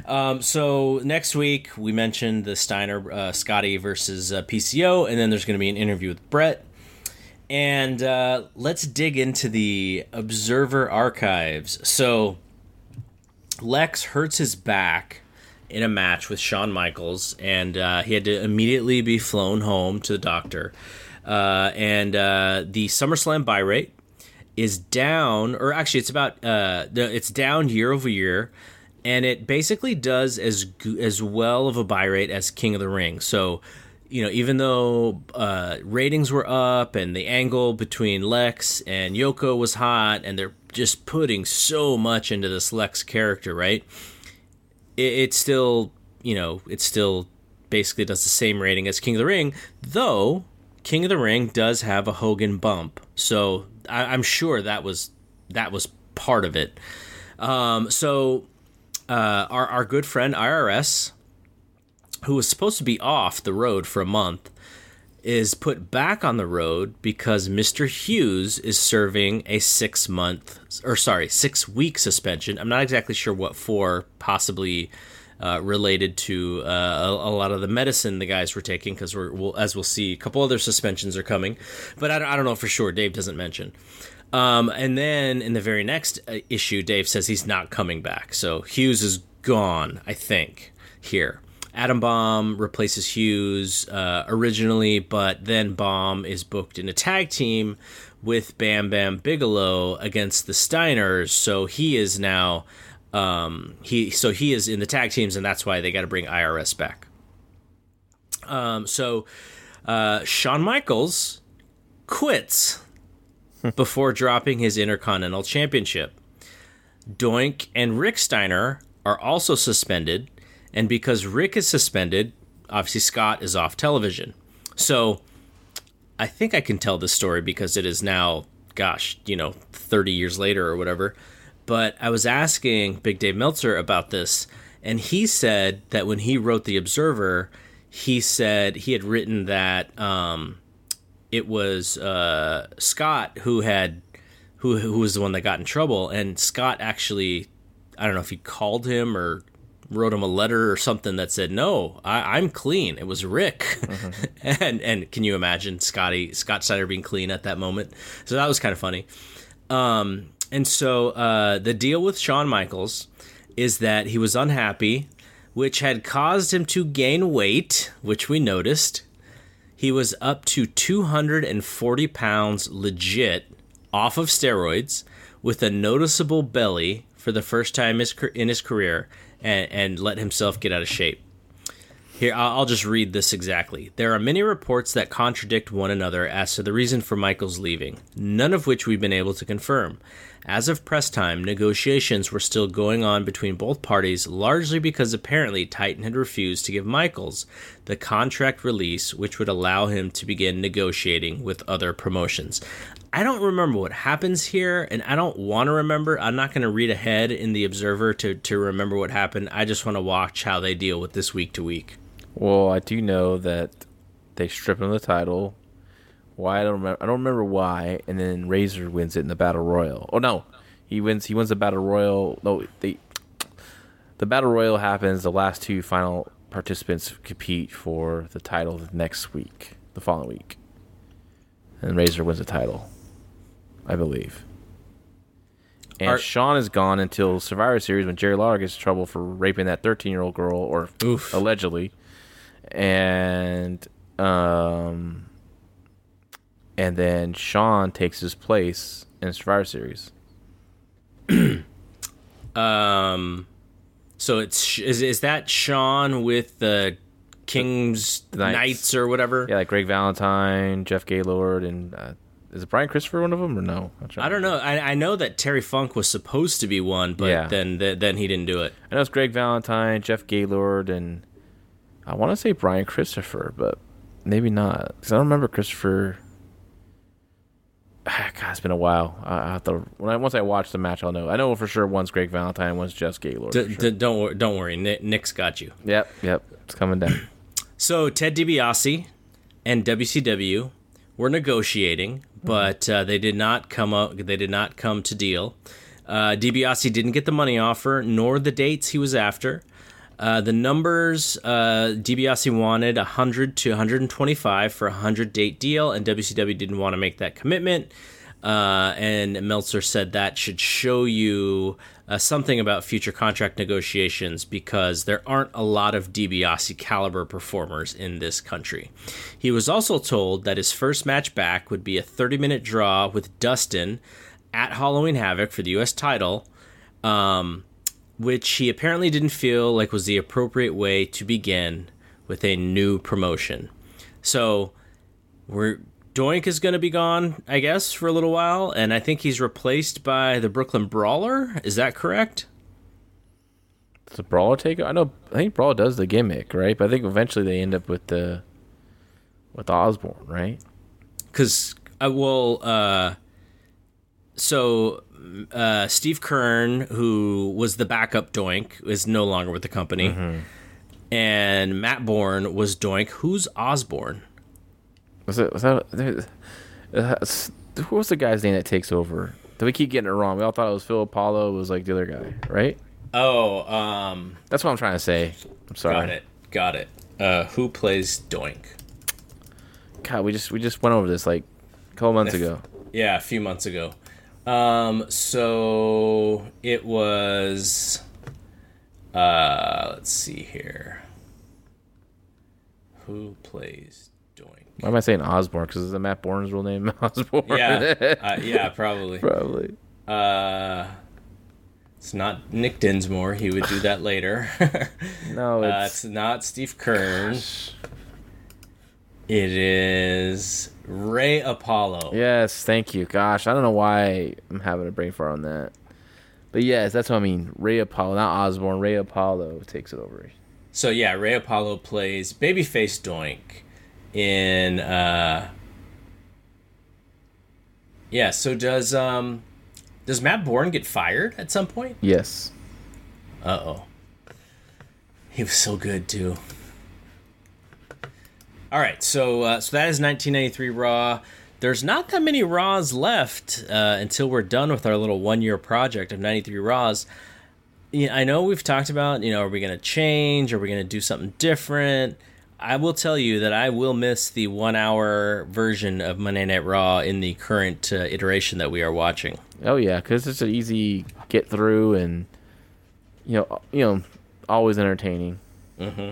Um, so next week we mentioned the Steiner uh, Scotty versus uh, PCO, and then there's going to be an interview with Brett. And uh, let's dig into the Observer archives. So Lex hurts his back in a match with Shawn Michaels, and uh, he had to immediately be flown home to the doctor. Uh, and uh, the SummerSlam buy rate is down, or actually, it's about uh, it's down year over year. and it basically does as as well of a buy rate as King of the Ring. So, you know, even though uh, ratings were up and the angle between Lex and Yoko was hot, and they're just putting so much into this Lex character, right? It, it still, you know, it still basically does the same rating as King of the Ring, though King of the Ring does have a Hogan bump, so I, I'm sure that was that was part of it. Um, so uh, our our good friend IRS, who was supposed to be off the road for a month, is put back on the road because Mr. Hughes is serving a six month or sorry six week suspension. I'm not exactly sure what for, possibly. Uh, related to uh, a, a, lot of the medicine the guys were taking, because we're we'll, as we'll see, a couple other suspensions are coming, but I, I don't know for sure. Dave doesn't mention. Um, and then in the very next uh, issue, Dave says he's not coming back. So Hughes is gone, I think, here. Adam Bomb replaces Hughes uh, originally, but then Bomb is booked in a tag team with Bam Bam Bigelow against the Steiners. So he is now um, he so he is in the tag teams, and that's why they got to bring IRS back. Um, so uh, Shawn Michaels quits before dropping his Intercontinental Championship. Doink and Rick Steiner are also suspended, and because Rick is suspended, obviously Scott is off television. So I think I can tell this story because it is now, gosh, you know, 30 years later or whatever. But I was asking Big Dave Meltzer about this, and he said that when he wrote The Observer, he said he had written that um, it was uh, Scott who had who who was the one that got in trouble, and Scott actually, I don't know if he called him or wrote him a letter or something that said, "No, I, am clean." It was Rick, mm-hmm. and and can you imagine Scotty Scott Steiner being clean at that moment? So that was kind of funny. Um, and so uh, the deal with Shawn Michaels is that he was unhappy, which had caused him to gain weight, which we noticed. He was up to 240 pounds legit off of steroids with a noticeable belly for the first time in his career and, and let himself get out of shape. Here, I'll just read this exactly. There are many reports that contradict one another as to the reason for Michaels' leaving, none of which we've been able to confirm. As of press time, negotiations were still going on between both parties, largely because apparently Titan had refused to give Michaels the contract release which would allow him to begin negotiating with other promotions. I don't remember what happens here, and I don't want to remember. I'm not going to read ahead in the Observer to, to remember what happened. I just want to watch how they deal with this week to week.
Well, I do know that they strip him of the title why I don't remember. I don't remember why. And then Razor wins it in the battle royal. Oh no, he wins. He wins the battle royal. No, they. The battle royal happens. The last two final participants compete for the title the next week, the following week, and Razor wins the title, I believe. And Shawn is gone until Survivor Series when Jerry Lawler gets in trouble for raping that 13 year old girl, or oof. allegedly. And um, and then Shawn takes his place in Survivor Series.
um, so it's is is that Shawn with the King's Knights. Knights. or whatever?
Yeah, like Greg Valentine, Jeff Gaylord, and uh, is it Brian Christopher one of them or no?
I don't know. I, I know that Terry Funk was supposed to be one, but yeah. then the, then he didn't do it.
I know it's Greg Valentine, Jeff Gaylord, and I want to say Brian Christopher, but maybe not because I don't remember Christopher God, it's been a while. I have to when I once I watch the match, I'll know. I know for sure one's Greg Valentine, one's Jeff Gaylord. D-
sure. d- don't don't worry, Nick, Nick's got you.
Yep, yep, it's coming down.
so Ted DiBiase and WCW were negotiating. But uh, they did not come up. They did not come to deal. Uh, DiBiase didn't get the money offer, nor the dates he was after. Uh, the numbers uh, DiBiase wanted 100 to 125 for a 100 date deal, and WCW didn't want to make that commitment. Uh, and Meltzer said that should show you uh, something about future contract negotiations because there aren't a lot of DiBiase caliber performers in this country. He was also told that his first match back would be a 30 minute draw with Dustin at Halloween Havoc for the U.S. title. Um, which he apparently didn't feel like was the appropriate way to begin with a new promotion. So we're Doink is going to be gone, I guess, for a little while, and I think he's replaced by the Brooklyn Brawler. Is that correct?
Does the Brawler take? I know. I think Brawler does the gimmick, right? But I think eventually they end up with the with Osborne, right?
Because I will. Uh, so uh, Steve Keirn, who was the backup Doink, is no longer with the company, mm-hmm. and Matt Borne was Doink. Who's Osborne?
Was it? Was that? Uh, who was the guy's name that takes over? Did we keep getting it wrong? We all thought it was Phil Apollo. It Was like the other guy, right?
Oh, um,
that's what I'm trying to say. I'm sorry.
Got it. Got it. Uh, who plays Doink?
God, we just we just went over this like a couple months ago.
Yeah, a few months ago. Um, so it was. Uh, let's see here. Who plays
why am I saying Osborne? Because is Matt Borne's real name Osborne?
Yeah, uh, yeah, probably.
probably.
Uh, it's not Nick Dinsmore. He would do that later.
no,
it's... Uh, it's not Steve Keirn. It is Ray Apollo.
Yes, thank you. Gosh, I don't know why I'm having a brain fart on that. But yes, that's what I mean. Ray Apollo, not Osborne. Ray Apollo takes it over.
So yeah, Ray Apollo plays Babyface Doink in uh yeah so does um does matt borne get fired at some point?
Yes.
Uh-oh. He was so good too. All right so uh, so that is 1993 raw. There's not that many raws left uh, until we're done with our little one year project of 93 raws. I know we've talked about, you know, are we going to change? Are we going to do something different? I will tell you that I will miss the one hour version of Monday Night Raw in the current uh, iteration that we are watching.
Oh yeah, because it's an easy get through and you know you know always entertaining.
Mm-hmm.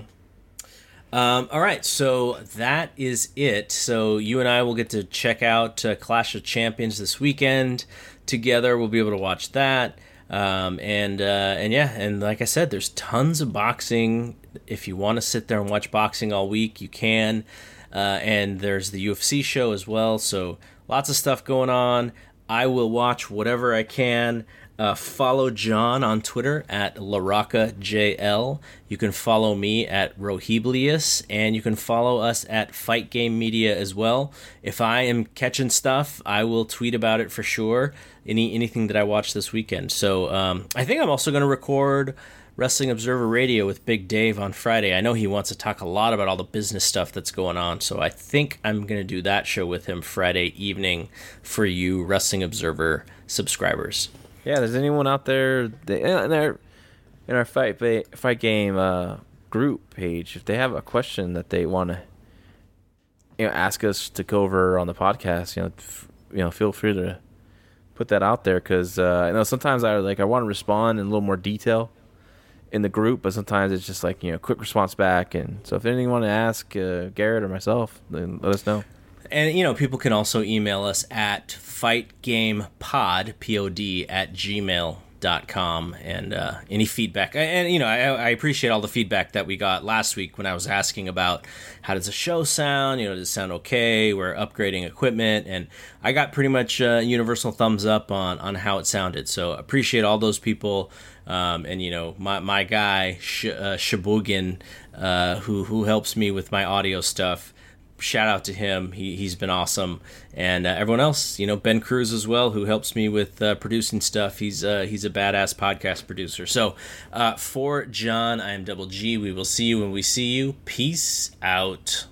Um, all right, so that is it. So you and I will get to check out uh, Clash of Champions this weekend together. We'll be able to watch that. Um, and uh, and yeah, and like I said, there's tons of boxing. If you want to sit there and watch boxing all week, you can. Uh, and there's the UFC show as well. So lots of stuff going on. I will watch whatever I can. Uh, follow John on Twitter at LaRoccaJL. You can follow me at Rohiblius, and you can follow us at Fight Game Media as well. If I am catching stuff, I will tweet about it for sure. Any anything that I watch this weekend. So um, I think I'm also going to record Wrestling Observer Radio with Big Dave on Friday. I know he wants to talk a lot about all the business stuff that's going on, so I think I'm going to do that show with him Friday evening for you Wrestling Observer subscribers.
Yeah, there's anyone out there in our in our fight fight game uh, group page, if they have a question that they want to you know ask us to go over on the podcast, you know, f- you know, feel free to put that out there because uh, I know sometimes I like I want to respond in a little more detail in the group, but sometimes it's just like you know quick response back. And so if you want to ask uh, Garrett or myself, then let us know.
And you know, people can also email us at fightgamepod p-o-d at gmail.com and uh, any feedback. And you know I, I, appreciate all the feedback that we got last week when i was asking about how does the show sound you know does it sound okay? We're upgrading equipment and i got pretty much uh, universal thumbs up on on how it sounded. So appreciate all those people um, and you know my, my guy Sh- uh, Shabugin, uh, who who helps me with my audio stuff shout out to him. He, he's been awesome. And uh, everyone else, you know, Ben Cruz as well, who helps me with uh, producing stuff. He's uh, he's a badass podcast producer. So uh, for John, I am Double G. We will see you when we see you. Peace out.